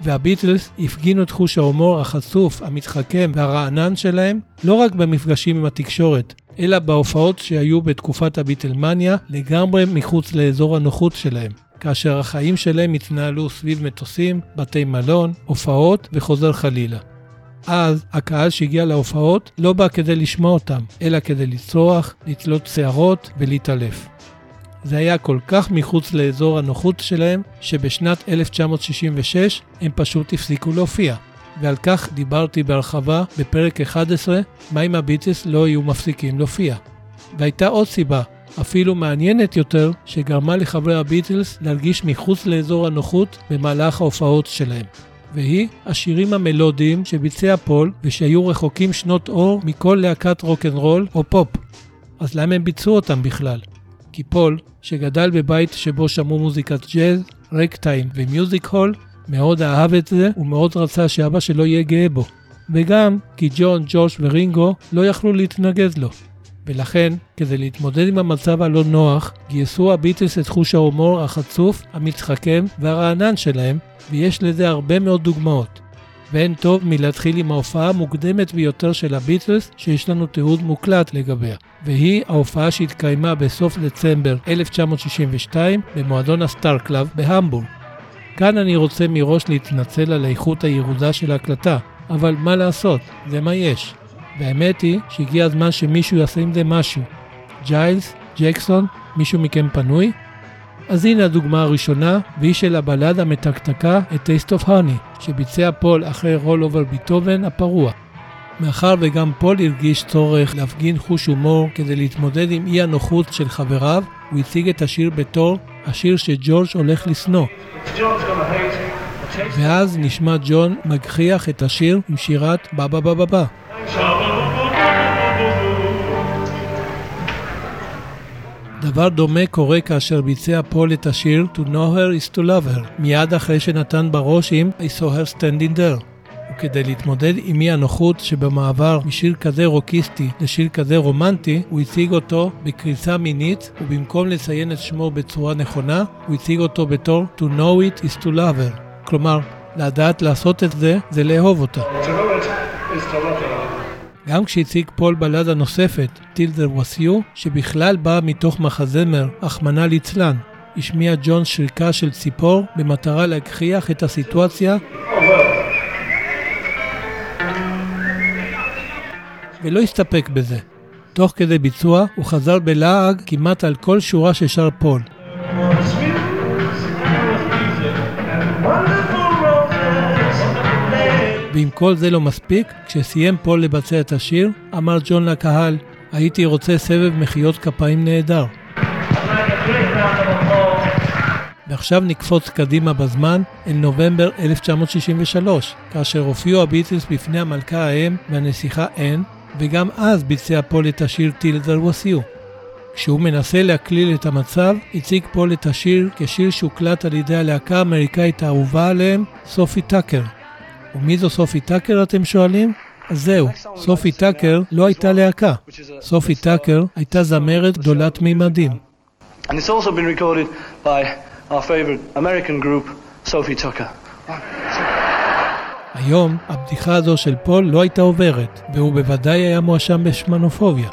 והביטלס הפגינו את חוש ההומור החשוף, המתחכם והרענן שלהם לא רק במפגשים עם התקשורת, אלא בהופעות שהיו בתקופת הביטלמניה לגמרי מחוץ לאזור הנוחות שלהם, כאשר החיים שלהם התנהלו סביב מטוסים, בתי מלון, הופעות וחוזר חלילה. אז הקהל שהגיע להופעות לא בא כדי לשמוע אותם, אלא כדי לצרוח, לתלות שערות ולהתעלף. זה היה כל כך מחוץ לאזור הנוחות שלהם, שבשנת 1966 הם פשוט הפסיקו להופיע. ועל כך דיברתי בהרחבה בפרק 11, מה אם הביטלס לא היו מפסיקים להופיע. והייתה עוד סיבה, אפילו מעניינת יותר, שגרמה לחברי הביטלס להרגיש מחוץ לאזור הנוחות במהלך ההופעות שלהם. והיא השירים המלודיים שביצע פול ושהיו רחוקים שנות אור מכל להקת רוקנרול או פופ. אז למה הם ביצעו אותם בכלל? כי פול, שגדל בבית שבו שמעו מוזיקת ג'אז, רגטיים ו music hall, מאוד אהב את זה ומאוד רצה שאבא שלו יהיה גאה בו. וגם כי ג'ון, ג'ורג' ורינגו לא יכלו להתנגד לו. ולכן, כדי להתמודד עם המצב הלא נוח, גייסו הביטלס את חוש ההומור החצוף, המתחכם והרענן שלהם, ויש לזה הרבה מאוד דוגמאות. ואין טוב מלהתחיל עם ההופעה המוקדמת ביותר של הביטלס שיש לנו תיעוד מוקלט לגביה, והיא ההופעה שהתקיימה בסוף דצמבר 1962 במועדון ה Star Club בהמבורג. כאן אני רוצה מראש להתנצל על איכות הירודה של ההקלטה, אבל מה לעשות, זה מה יש. והאמת היא שהגיע הזמן שמישהו יעשה עם זה משהו. ג'יילס, ג'קסון, מישהו מכם פנוי? אז הנה הדוגמה הראשונה, והיא של הבלדה המתקתקה A Taste of Honey, שביצע פול אחרי Roll Over Beethoven הפרוע. מאחר וגם פול הרגיש צורך להפגין חוש הומור כדי להתמודד עם אי הנוחות של חבריו, הוא הציג את השיר בתור השיר שג'ורג' הולך לשנוא. ואז נשמע ג'ון מגחיח את השיר עם שירת בא בא בא בא בא. דבר דומה קורה כאשר ביצע פול את השיר To know her is to love her, מיד אחרי שנתן בראש עם I saw her standing there. וכדי להתמודד עם אי הנוחות שבמעבר משיר כזה רוקיסטי לשיר כזה רומנטי, הוא הציג אותו בקריצה מינית, ובמקום לציין את שמו בצורה נכונה, הוא הציג אותו בתור To know it is to love her. כלומר, לדעת לעשות את זה, זה לאהוב אותה. גם כשהציג פול בלדה נוספת, Was You, שבכלל באה מתוך מחזמר, אחמנא ליצלן, השמיע ג'ון שריקה של ציפור במטרה להגחיח את הסיטואציה ולא הסתפק בזה. תוך כדי ביצוע הוא חזר בלעג כמעט על כל שורה ששר פול. ואם כל זה לא מספיק, כשסיים פול לבצע את השיר, אמר ג'ון לקהל, הייתי רוצה סבב מחיאות כפיים נהדר. ועכשיו נקפוץ קדימה בזמן אל נובמבר 1963, כאשר הופיעו הביטלס בפני המלכה האם והנסיכה אן, וגם אז ביצע פול את השיר Till There Was You. כשהוא מנסה להקליל את המצב, הציג פול את השיר כשיר שהוקלט על ידי הלהקה האמריקאית האהובה עליהם, סופי טאקר. ומי זו סופי טאקר אתם שואלים? אז זהו, סופי טאקר לא הייתה להקה. סופי טאקר הייתה זמרת גדולת מימדים. And it's also been recorded by our favorite American group, Sophie Tucker. היום הבדיחה הזו של פול לא הייתה עוברת, והוא בוודאי היה מואשם בשמנופוביה.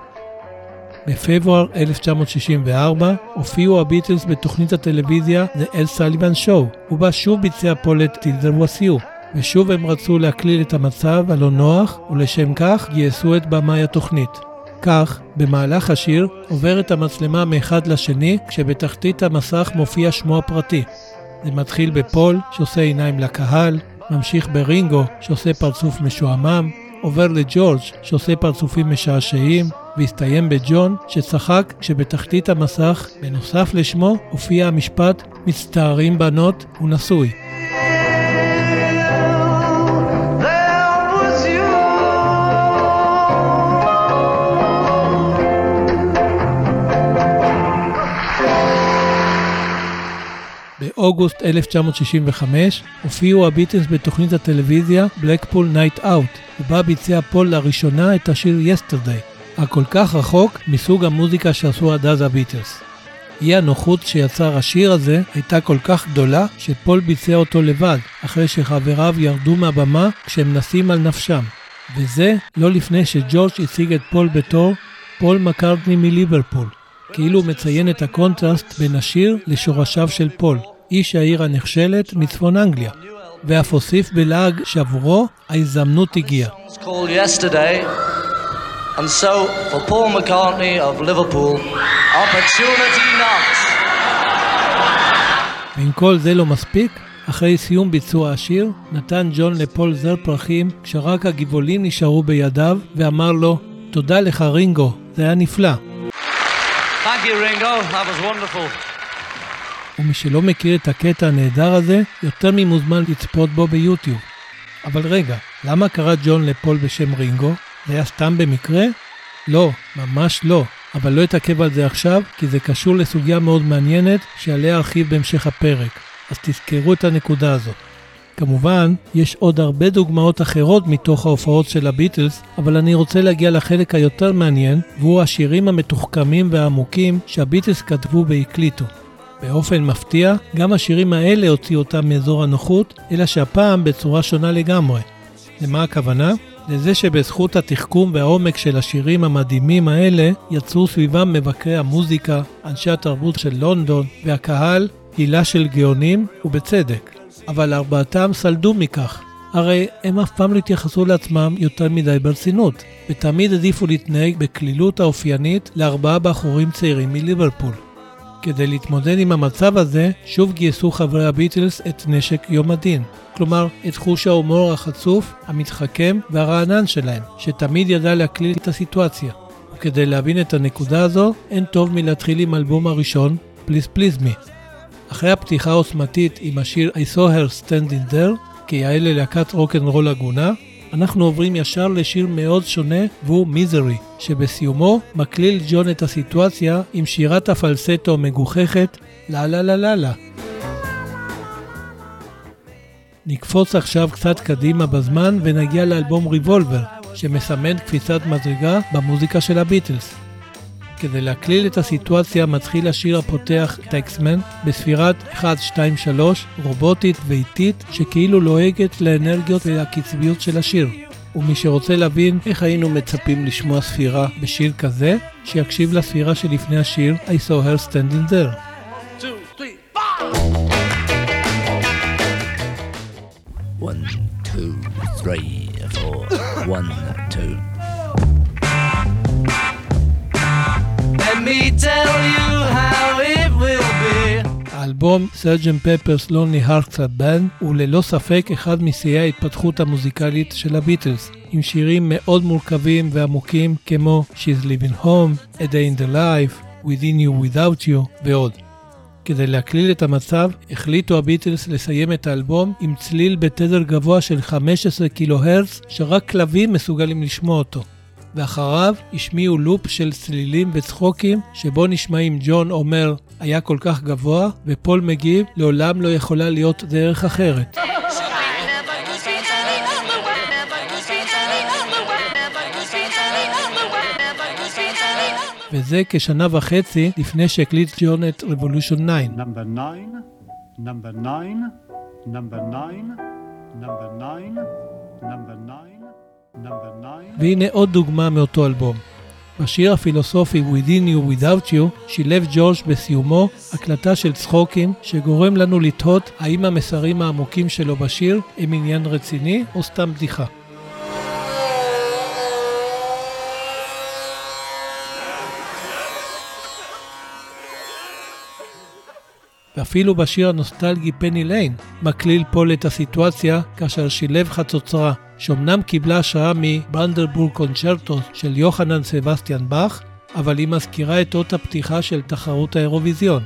בפברואר 1964 הופיעו הביטלס בתוכנית הטלוויזיה The Ed Sullivan Show, ובה שוב ביצע פול את Till There Was You, ושוב הם רצו להקליל את המצב הלא נוח, ולשם כך גייסו את במאי התוכנית. כך, במהלך השיר עוברת המצלמה מאחד לשני, כשבתחתית המסך מופיע שמו הפרטי. זה מתחיל בפול, שעושה עיניים לקהל, ממשיך ברינגו, שעושה פרצוף משועמם, עובר לג'ורג', שעושה פרצופים משעשעים, והסתיים בג'ון, שצחק כשבתחתית המסך, בנוסף לשמו, הופיע המשפט "מצטערים בנות, הוא נשוי". באוגוסט 1965 הופיעו הביטלס בתוכנית הטלוויזיה Blackpool Night Out, ובה ביצע פול לראשונה את השיר Yesterday, הכל כך רחוק מסוג המוזיקה שעשו עד אז הביטלס. אי הנוחות שיצר השיר הזה הייתה כל כך גדולה שפול ביצע אותו לבד, אחרי שחבריו ירדו מהבמה כשהם נסים על נפשם. וזה לא לפני שג'ורג' הציג את פול בתור פול מקארטני מליברפול, כאילו הוא מציין את הקונטרסט בין השיר לשורשיו של פול, איש העיר הנחשלת מצפון אנגליה, ואף הוסיף בלעג שעבורו ההזדמנות הגיעה. And so, for Paul McCartney of Liverpool, opportunity knocks. ואם כל זה לא מספיק, אחרי סיום ביצוע השיר, נתן ג'ון לפול זר פרחים כשרק הגבעולים נשארו בידיו, ואמר לו, תודה לך רינגו, זה היה נפלא. Thank you, Ringo. That was wonderful. ומי שלא מכיר את הקטע הנהדר הזה, יותר ממוזמן לצפות בו ביוטיוב. אבל רגע, למה קרא ג'ון לפול בשם רינגו? זה היה סתם במקרה? לא, ממש לא. אבל לא אתעכב על זה עכשיו, כי זה קשור לסוגיה מאוד מעניינת שעליה ארחיב בהמשך הפרק. אז תזכרו את הנקודה הזאת. כמובן, יש עוד הרבה דוגמאות אחרות מתוך ההופעות של הביטלס, אבל אני רוצה להגיע לחלק היותר מעניין, והוא השירים המתוחכמים והעמוקים שהביטלס כתבו והקליטו. באופן מפתיע, גם השירים האלה הוציאו אותם מאזור הנוחות, אלא שהפעם בצורה שונה לגמרי. למה הכוונה? לזה שבזכות התחכום והעומק של השירים המדהימים האלה, יצרו סביבם מבקרי המוזיקה, אנשי התרבות של לונדון, והקהל הילה של גאונים, ובצדק. אבל ארבעתם סלדו מכך. הרי הם אף פעם לא התייחסו לעצמם יותר מדי ברצינות, ותמיד העדיפו להתנהג בקלילות האופיינית לארבעה בחורים צעירים מליברפול. כדי להתמודד עם המצב הזה, שוב גייסו חברי הביטלס את נשק יום הדין. כלומר, את חוש ההומור החצוף, המתחכם והרענן שלהם, שתמיד ידע להקליל את הסיטואציה. וכדי להבין את הנקודה הזו, אין טוב מלהתחיל עם האלבום הראשון, Please Please Me. אחרי הפתיחה העוצמתית עם השיר I saw her standing there, כיאה ללהקת רוקנרול הגונה, אנחנו עוברים ישר לשיר מאוד שונה והוא מיזרי, שבסיומו מקליל ג'ון את הסיטואציה עם שירת הפלסטו המגוחכת לה לה לה לה לה. נקפוץ עכשיו קצת קדימה בזמן ונגיע לאלבום ריבולבר, שמסמן קפיצת מדרגה במוזיקה של הביטלס. כדי להקליל את הסיטואציה מתחיל השיר הפותח טקסמן בספירת 1, 2, 3, רובוטית ואיטית שכאילו לועגת לאנרגיות ולקצביות של השיר. ומי שרוצה להבין איך היינו מצפים לשמוע ספירה בשיר כזה, שיקשיב לספירה שלפני השיר I saw her standing there. One, two, three, four. One, two. האלבום סרג'ן פפרס לוני הרקסט בנד הוא ללא ספק אחד משיאי ההתפתחות המוזיקלית של הביטלס, עם שירים מאוד מורכבים ועמוקים כמו She's Living Home, A Day in the Life, Within You Without You ועוד. כדי להקליל את המצב, החליטו הביטלס לסיים את האלבום עם צליל בתדר גבוה של 15 קילו הרץ, שרק כלבים מסוגלים לשמוע אותו. ואחריו השמיעו לופ של צלילים וצחוקים, שבו נשמעים ג'ון אומר, היה כל כך גבוה, ופול מגיב, לעולם לא יכולה להיות דרך אחרת. וזה כשנה וחצי לפני שהקליט ג'ון את Revolution 9. number nine, number nine, number nine, number nine, number nine. והנה עוד דוגמה מאותו אלבום. בשיר הפילוסופי Within You Without You שילב ג'ורג' בסיומו הקלטה של צחוקים שגורם לנו לתהות האם המסרים העמוקים שלו בשיר הם עניין רציני או סתם בדיחה. ואפילו בשיר הנוסטלגי Penny Lane מקליל פול את הסיטואציה כאשר שילב חצוצרה שאומנם קיבלה השראה מברנדנבורג קונצ'רטו של יוחנן סבסטיאן באך, אבל היא מזכירה את אות הפתיחה של תחרות האירוויזיון.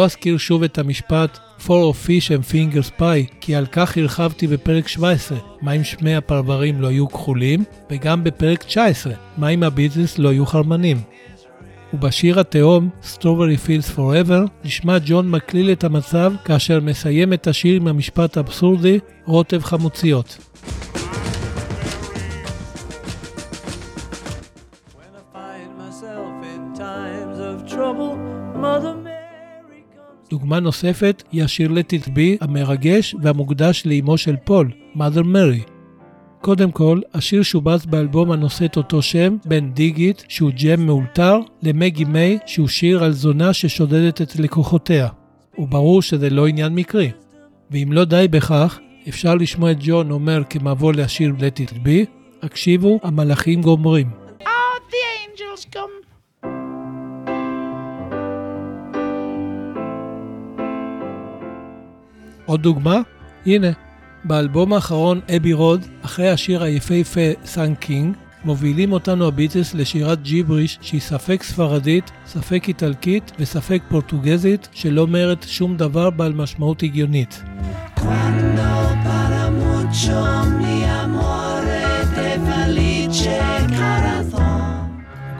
ולא אזכיר שוב את המשפט For of fish and fingers pie, כי על כך הרחבתי בפרק 17, מה אם שמי הפרברים לא יהיו כחולים, וגם בפרק 19, מה אם הביזנס לא יהיו חרמנים. ובשיר התהום, Strawberry Fields Forever, נשמע ג'ון מקליל את המצב כאשר מסיים את השיר עם המשפט האבסורדי, רוטב חמוציות. דוגמה נוספת היא השיר Let It Be המרגש והמוקדש לאמו של פול, Mother Mary. קודם כל, השיר שובץ באלבום הנושא את אותו שם, בין דיגיט, שהוא ג'ם מאולתר, למגי מיי, שהוא שיר על זונה ששודדת את לקוחותיה. וברור שזה לא עניין מקרי. ואם לא די בכך, אפשר לשמוע את ג'ון אומר כמבוא לשיר Let It Be, הקשיבו, המלאכים גומרים. Oh, the angels come. עוד דוגמה? הנה, באלבום האחרון, Abbey Road, אחרי השיר היפהפה Sun King, מובילים אותנו הביטלס לשירת ג'יבריש שהיא ספק ספרדית, ספק איטלקית וספק פורטוגזית, שלא אומרת שום דבר בעל משמעות הגיונית.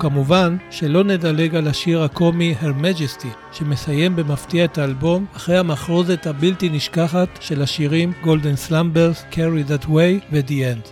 וכמובן שלא נדלג על השיר הקומי Her Majesty, שמסיים במפתיע את האלבום אחרי המחרוזת הבלתי נשכחת של השירים Golden Slumbers, Carry That Way ו-The End.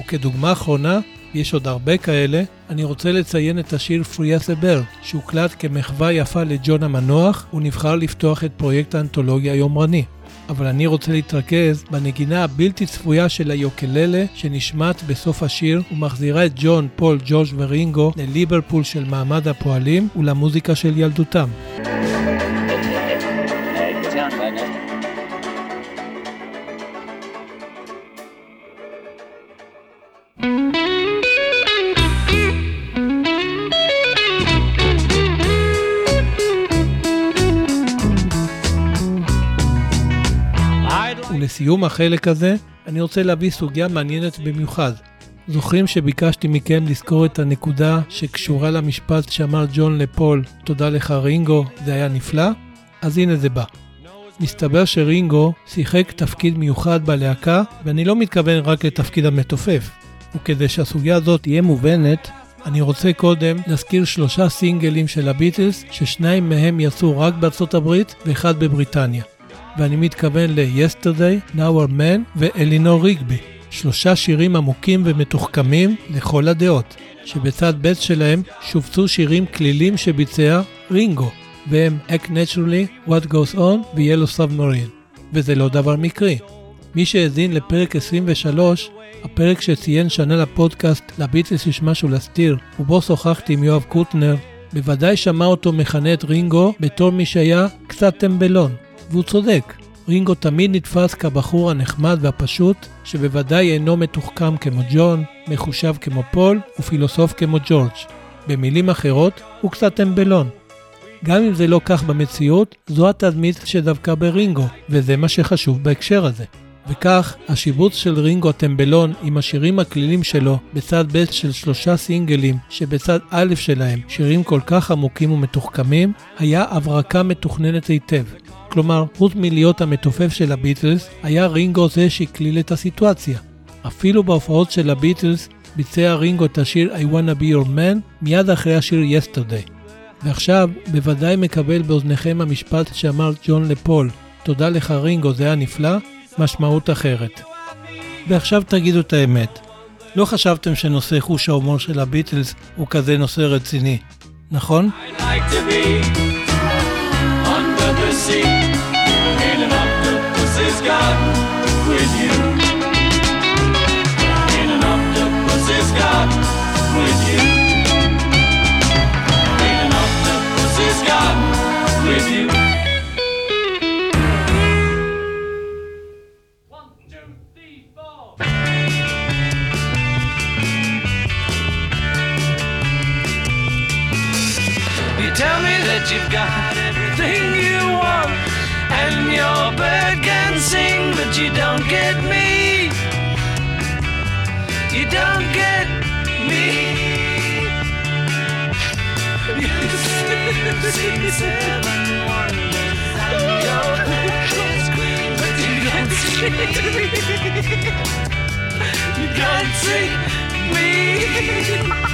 וכדוגמה אחרונה, יש עוד הרבה כאלה, אני רוצה לציין את השיר a Bird, שהוקלט כמחווה יפה לג'ון המנוח, הוא נבחר לפתוח את פרויקט האנתולוגיה היומרני. אבל אני רוצה להתרכז בנגינה הבלתי צפויה של היוקללה שנשמעת בסוף השיר ומחזירה את ג'ון, פול, ג'ורג' ורינגו לליברפול של מעמד הפועלים ולמוזיקה של ילדותם. ולסיום החלק הזה, אני רוצה להביא סוגיה מעניינת במיוחד. זוכרים שביקשתי מכם לזכור את הנקודה שקשורה למשפט שאמר ג'ון לפול, תודה לך רינגו, זה היה נפלא? אז הנה זה בא. מסתבר שרינגו שיחק תפקיד מיוחד בלהקה, ואני לא מתכוון רק לתפקיד המתופף. וכדי שהסוגיה הזאת תהיה מובנת, אני רוצה קודם להזכיר שלושה סינגלים של הביטלס, ששניים מהם יצאו רק בארצות הברית ואחד בבריטניה. ואני מתכוון ל-Yesterday, Now Our Man ואלינור ריגבי. שלושה שירים עמוקים ומתוחכמים לכל הדעות, שבצד ב' שלהם שובצו שירים כלילים שביצע רינגו, והם Act Naturally, What Goes On ו-Yellow Submarine. וזה לא דבר מקרי. מי שהאזין לפרק 23, הפרק שציין שנה לפודקאסט לביטלס יש משהו להסתיר, ובו שוחחתי עם יואב קוטנר, בוודאי שמע אותו מכנה את רינגו בתור מי שהיה קצת טמבלון. והוא צודק. רינגו תמיד נתפס כבחור הנחמד והפשוט, שבוודאי אינו מתוחכם כמו ג'ון, מחושב כמו פול ופילוסוף כמו ג'ורג'. במילים אחרות, הוא קצת טמבלון. גם אם זה לא כך במציאות, זו התדמית שדבקה ברינגו, וזה מה שחשוב בהקשר הזה. וכך, השיבוץ של רינגו הטמבלון עם השירים הקלילים שלו בצד ב' של שלושה סינגלים, שבצד א' שלהם שירים כל כך עמוקים ומתוחכמים, היה הברקה מתוכננת היטב. כלומר, חוץ מלהיות המתופף של הביטלס, היה רינגו זה שהקליל את הסיטואציה. אפילו בהופעות של הביטלס ביצע רינגו את השיר I wanna be your man מיד אחרי השיר Yesterday. ועכשיו בוודאי מקבל באוזניכם המשפט שאמר ג'ון לפול, תודה לך רינגו, זה היה נפלא, משמעות אחרת. ועכשיו תגידו את האמת, לא חשבתם שנושא חוש ההומור של הביטלס הוא כזה נושא רציני, נכון? I'd like to be under the sea with you. In an octopus's garden with you. In an octopus's garden with you. You tell me that you've got everything and your bird can sing, but you don't get me. You don't get me. You sing seven wonders and your head screams, but you can't see me. You can't see me.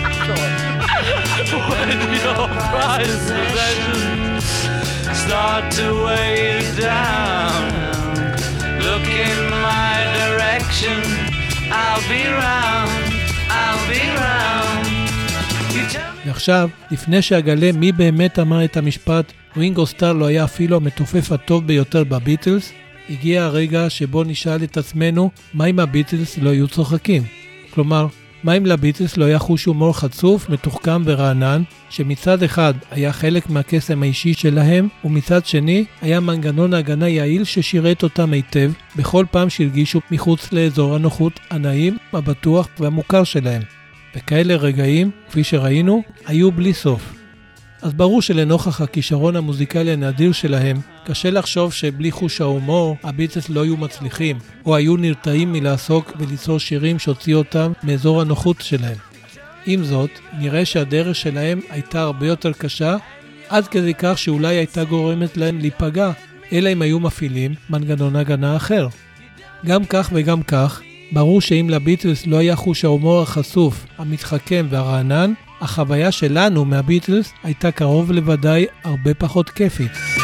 when your prized possessions start to weigh you down. Look in my direction, I'll be round, I'll be round. ועכשיו, לפני שאגלה מי באמת אמר את המשפט רינגו סטאר לא היה אפילו המתופף הטוב ביותר בביטלס, הגיע הרגע שבו נשאל את עצמנו מה אם הביטלס לא היו צוחקים. כלומר, מה אם לביטלס לא היה חוש הומור חצוף, מתוחכם ורענן, שמצד אחד היה חלק מהקסם האישי שלהם, ומצד שני היה מנגנון הגנה יעיל ששירת אותם היטב בכל פעם שהרגישו מחוץ לאזור הנוחות הנעים, הבטוח והמוכר שלהם. וכאלה רגעים, כפי שראינו, היו בלי סוף. אז ברור שלנוכח הכישרון המוזיקלי הנדיר שלהם, קשה לחשוב שבלי חוש ההומור, הביטלס לא היו מצליחים, או היו נרתעים מלעסוק וליצור שירים שהוציאו אותם מאזור הנוחות שלהם. עם זאת, נראה שהדרך שלהם הייתה הרבה יותר קשה, עד כדי כך שאולי הייתה גורמת להם להיפגע, אלא אם היו מפעילים מנגנון הגנה אחר. גם כך וגם כך, ברור שאם לביטלס לא היה חוש ההומור החשוף, המתחכם והרענן, החוויה שלנו מהביטלס הייתה קרוב לוודאי הרבה פחות כיפית.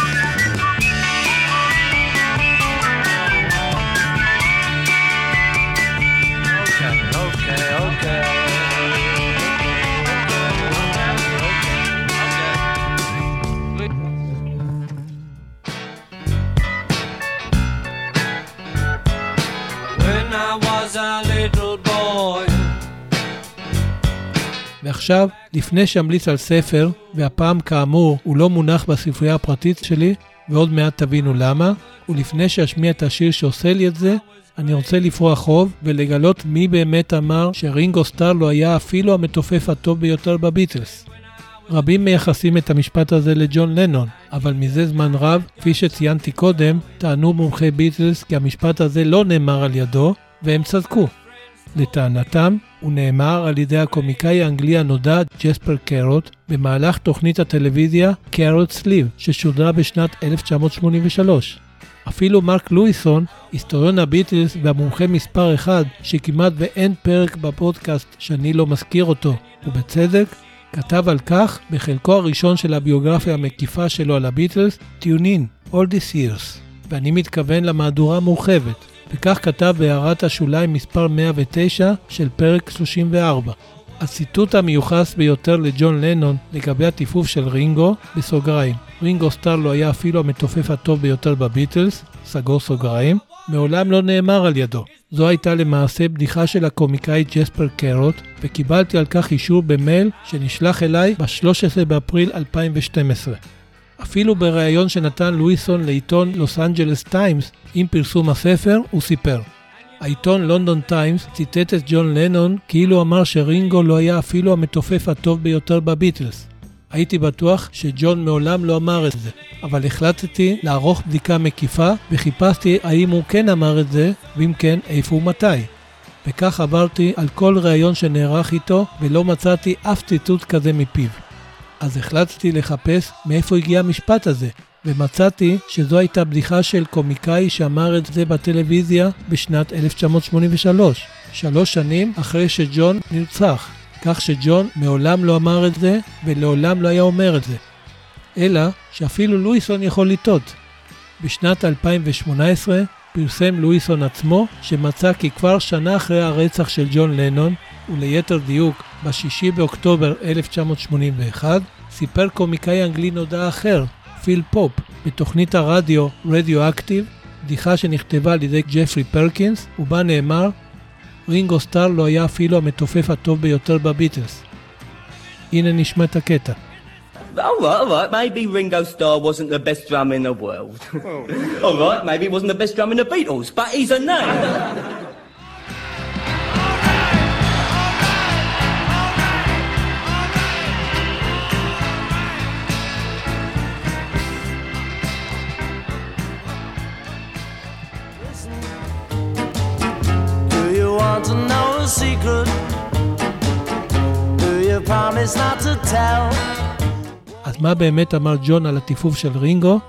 ועכשיו, לפני שאמליץ על ספר, והפעם כאמור הוא לא מונח בספרייה הפרטית שלי, ועוד מעט תבינו למה, ולפני שאשמיע את השיר שעושה לי את זה, אני רוצה לפרוע חוב ולגלות מי באמת אמר שרינגו סטאר לא היה אפילו המתופף הטוב ביותר בביטלס. רבים מייחסים את המשפט הזה לג'ון לנון, אבל מזה זמן רב, כפי שציינתי קודם, טענו מומחי ביטלס כי המשפט הזה לא נאמר על ידו, והם צדקו. לטענתם, הוא נאמר על ידי הקומיקאי האנגלי הנודע ג'ספר קרוט במהלך תוכנית הטלוויזיה קרוט סליב ששודרה בשנת 1983. אפילו מרק לואיסון, היסטוריון הביטלס והמומחה מספר אחד שכמעט ואין פרק בפודקאסט שאני לא מזכיר אותו, ובצדק, כתב על כך בחלקו הראשון של הביוגרפיה המקיפה שלו על הביטלס, טיונין, All These Years, ואני מתכוון למהדורה המורחבת, וכך כתב בהערת השוליים מספר 109 של פרק 34. הציטוט המיוחס ביותר לג'ון לנון לגבי הטיפוף של רינגו, בסוגריים, רינגו סטאר לא היה אפילו המתופף הטוב ביותר בביטלס, סגור סוגריים, מעולם לא נאמר על ידו. זו הייתה למעשה בדיחה של הקומיקאי ג'ספר קרוט, וקיבלתי על כך אישור במייל שנשלח אליי ב-13 באפריל 2012. אפילו בריאיון שנתן לואיסון לעיתון לוס אנג'לס טיימס עם פרסום הספר, הוא סיפר. העיתון לונדון טיימס ציטט את ג'ון לנון כאילו אמר שרינגו לא היה אפילו המתופף הטוב ביותר בביטלס. הייתי בטוח שג'ון מעולם לא אמר את זה, אבל החלטתי לערוך בדיקה מקיפה וחיפשתי האם הוא כן אמר את זה, ואם כן, איפה ומתי. וכך עברתי על כל ראיון שנערך איתו ולא מצאתי אף ציטוט כזה מפיו. אז החלטתי לחפש מאיפה הגיע המשפט הזה, ומצאתי שזו הייתה בדיחה של קומיקאי שאמר את זה בטלוויזיה בשנת 1983, שלוש שנים אחרי שג'ון נרצח, כך שג'ון מעולם לא אמר את זה ולעולם לא היה אומר את זה. אלא שאפילו לואיסון יכול לטעות. בשנת 2018 פרסם לואיסון עצמו שמצא כי כבר שנה אחרי הרצח של ג'ון לנון, וליתר דיוק ב-6 באוקטובר 1981, סיפר קומיקאי אנגלי נודע אחר, פיל פופ, בתוכנית הרדיו רדיו-אקטיב, בדיחה שנכתבה על ידי ג'פרי פרקינס, ובה נאמר רינגו סטאר לא היה אפילו המתופף הטוב ביותר בביטלס. הנה נשמע את הקטע. All right, all right. Maybe Ringo Starr wasn't the best drummer in the world. Oh. all right, maybe he wasn't the best drummer in the Beatles, but he's a name. Do you want to know a secret? Do you promise not to tell? מה באמת אמר ג'ון על הטיפוף של רינגו?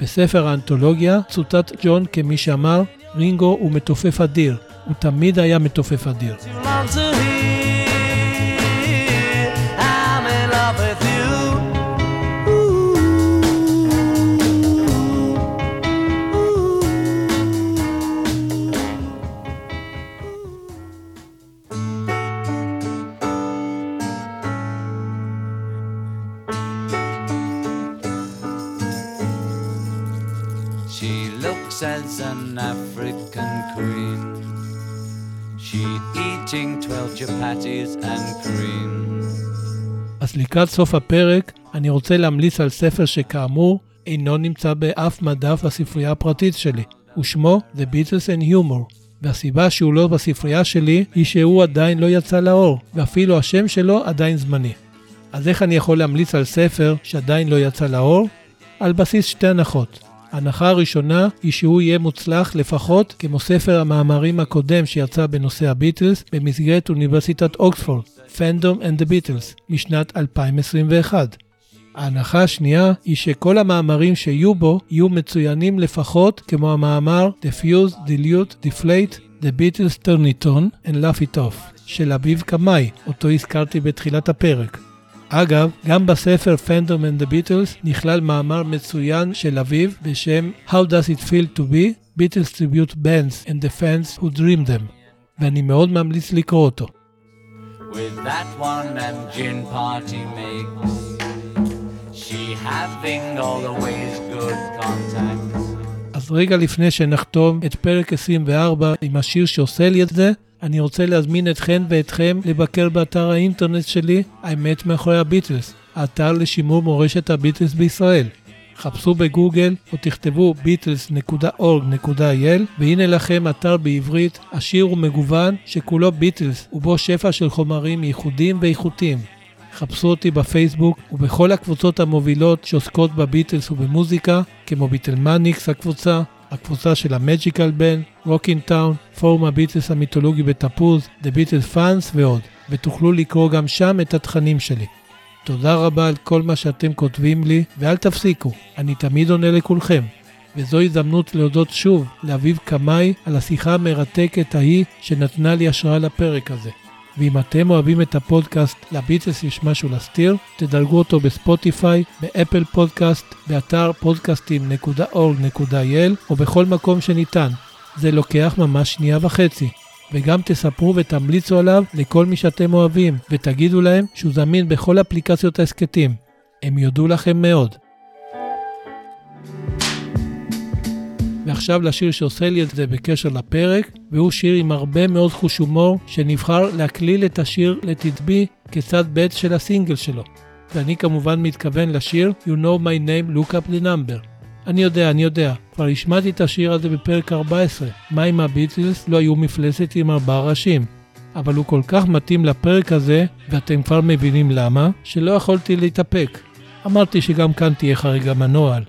בספר האנתולוגיה צוטט ג'ון כמי שאמר, רינגו הוא מתופף אדיר, הוא תמיד היה מתופף אדיר. Eating twelve chapatis and cream. אז לקראת סוף הפרק, אני רוצה להמליץ על ספר שכאמור אינו נמצא באף מדף בספרייה הפרטית שלי, ושמו The Beatles and Humor, והסיבה שהוא לא בספרייה שלי היא שהוא עדיין לא יצא לאור, ואפילו השם שלו עדיין זמני. אז איך אני יכול להמליץ על ספר שעדיין לא יצא לאור? על בסיס שתי הנחות. ההנחה הראשונה היא שהוא יהיה מוצלח לפחות כמו ספר המאמרים הקודם שיצא בנושא הביטלס במסגרת אוניברסיטת אוקספורד, Fandom and the Beatles, משנת 2021. ההנחה השנייה היא שכל המאמרים שיהיו בו יהיו מצוינים לפחות כמו המאמר Diffuse, Dilute, Deflate, The Beatles Turn It On and Laugh It Off של אביב קמאי, אותו הזכרתי בתחילת הפרק. אגב, גם בספר Fandom and the Beatles נכלל מאמר מצוין של אביב בשם How Does It Feel to Be Beatles Tribute Bands and the Fans Who Dream Them, ואני מאוד ממליץ לקרוא אותו. With that one and gin party makes she having all the ways good contacts. אז רגע לפני שנחתום את פרק 24 עם השיר שעושה לי את זה, אני רוצה להזמין אתכן ואתכם לבקר באתר האינטרנט שלי, האמת מאחורי הביטלס, האתר לשימור מורשת הביטלס בישראל. חפשו בגוגל או תכתבו beatles.org.il והנה לכם אתר בעברית עשיר ומגוון שכולו ביטלס ובו שפע של חומרים ייחודיים ואיכותיים. חפשו אותי בפייסבוק ובכל הקבוצות המובילות שעוסקות בביטלס ובמוזיקה, כמו ביטלמניקס הקבוצה, הקבוצה של המג'יקל בנד, רוקינג טאון, פורום הביטלס המיתולוגי בתפוז, The Beatles Fans ועוד, ותוכלו לקרוא גם שם את התכנים שלי. תודה רבה על כל מה שאתם כותבים לי, ואל תפסיקו, אני תמיד עונה לכולכם. וזו הזדמנות להודות שוב לאביב קמאי על השיחה המרתקת ההיא שנתנה לי השראה לפרק הזה. ואם אתם אוהבים את הפודקאסט לביטלס יש משהו להסתיר, תדרגו אותו בספוטיפיי, באפל פודקאסט, באתר podcastim.org.il או בכל מקום שניתן. זה לוקח ממש שנייה וחצי. וגם תספרו ותמליצו עליו לכל מי שאתם אוהבים, ותגידו להם שהוא זמין בכל אפליקציות ההסכתים. הם יודו לכם מאוד. ועכשיו לשיר שעושה לי את זה בקשר לפרק, והוא שיר עם הרבה מאוד חוש הומור, שנבחר להקליל את השיר לתדבי כצד ב' של הסינגל שלו. ואני כמובן מתכוון לשיר You know my name, look up the number. אני יודע, אני יודע, כבר השמעתי את השיר הזה בפרק 14, מה אם הביטלס לא היו מפלסת עם ארבעה ראשים. אבל הוא כל כך מתאים לפרק הזה, ואתם כבר מבינים למה, שלא יכולתי להתאפק. אמרתי שגם כאן תהיה חריגה מהנוהל.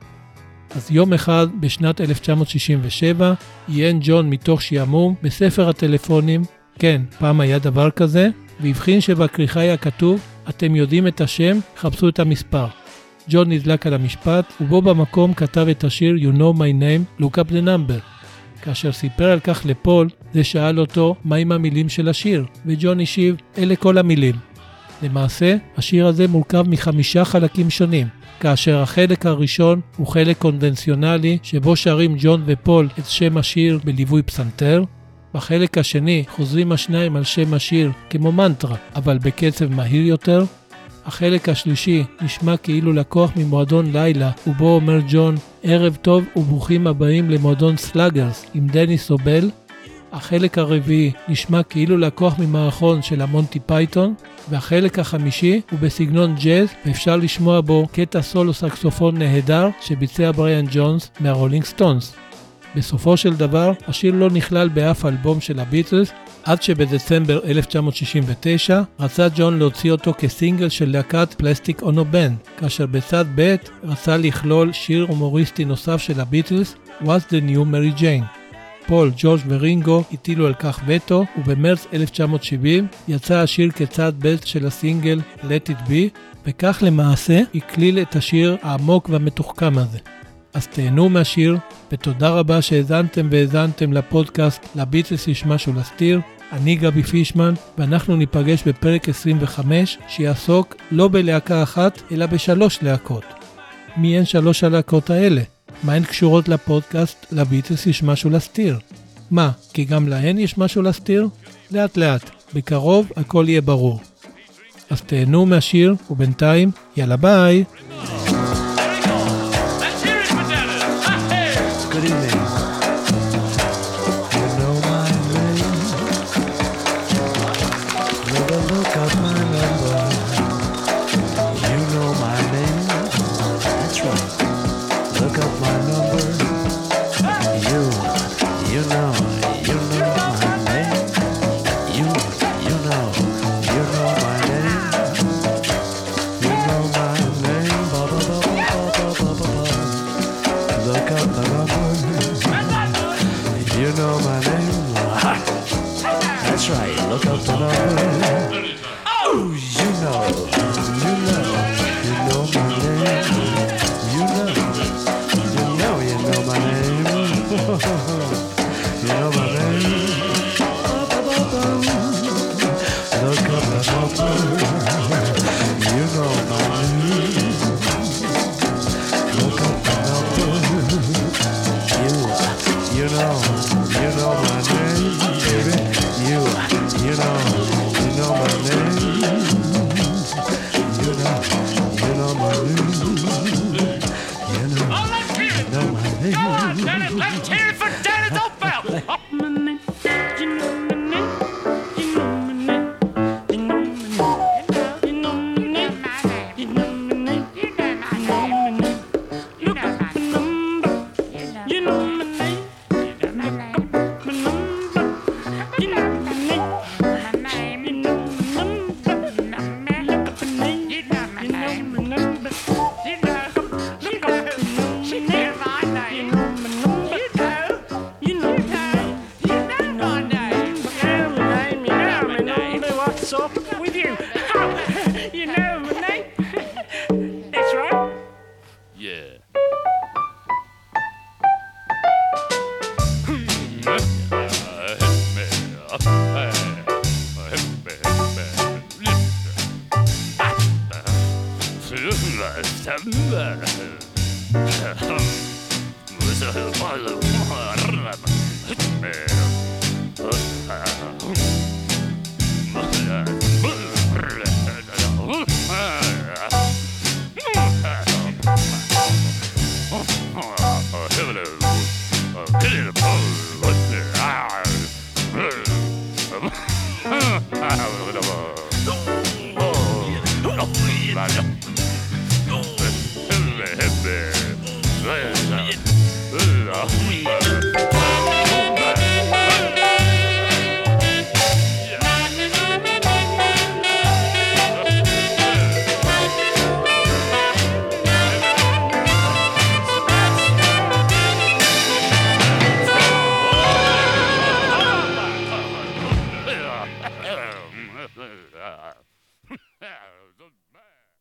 אז יום אחד בשנת 1967 עיין ג'ון מתוך שעמום בספר הטלפונים, כן, פעם היה דבר כזה, והבחין שבכריכה היה כתוב, אתם יודעים את השם, חפשו את המספר. ג'ון נדלק על המשפט, ובו במקום כתב את השיר You know my name, look up the number. כאשר סיפר על כך לפול, זה שאל אותו מהם המילים של השיר, וג'ון השיב, אלה כל המילים. למעשה, השיר הזה מורכב מחמישה חלקים שונים, כאשר החלק הראשון הוא חלק קונבנציונלי שבו שרים ג'ון ופול את שם השיר בליווי פסנתר. בחלק השני חוזרים השניים על שם השיר כמו מנטרה, אבל בקצב מהיר יותר. החלק השלישי נשמע כאילו לקוח ממועדון לילה, ובו אומר ג'ון, ערב טוב וברוכים הבאים למועדון סלאגרס עם דניס אודל. החלק הרביעי נשמע כאילו לקוח ממערכון של המונטי פייתון, והחלק החמישי הוא בסגנון ג'אז, ואפשר לשמוע בו קטע סולו סקסופון נהדר שביצע בריאן ג'ונס מהרולינג סטונס. בסופו של דבר, השיר לא נכלל באף אלבום של הביטלס, עד שבדצמבר 1969 רצה ג'ון להוציא אותו כסינגל של להקת פלסטיק אונו בנד, כאשר בצד ב' רצה לכלול שיר הומוריסטי נוסף של הביטלס, What's the New Mary Jane. פול, ג'ורג' ורינגו הטילו על כך וטו, ובמרץ 1970 יצא השיר כצד ב' של הסינגל Let It Be, וכך למעשה הקליל את השיר העמוק והמתוחכם הזה. אז תהנו מהשיר, ותודה רבה שהאזנתם והאזנתם לפודקאסט לביטלס יש משהו להסתיר. אני גבי פישמן, ואנחנו ניפגש בפרק 25, שיעסוק לא בלהקה אחת, אלא בשלוש להקות. מי הן שלוש הלהקות האלה? מה הן קשורות לפודקאסט לביטלס יש משהו להסתיר? מה, כי גם להן יש משהו להסתיר? לאט לאט, בקרוב הכל יהיה ברור. אז תהנו מהשיר, ובינתיים, יאללה ביי!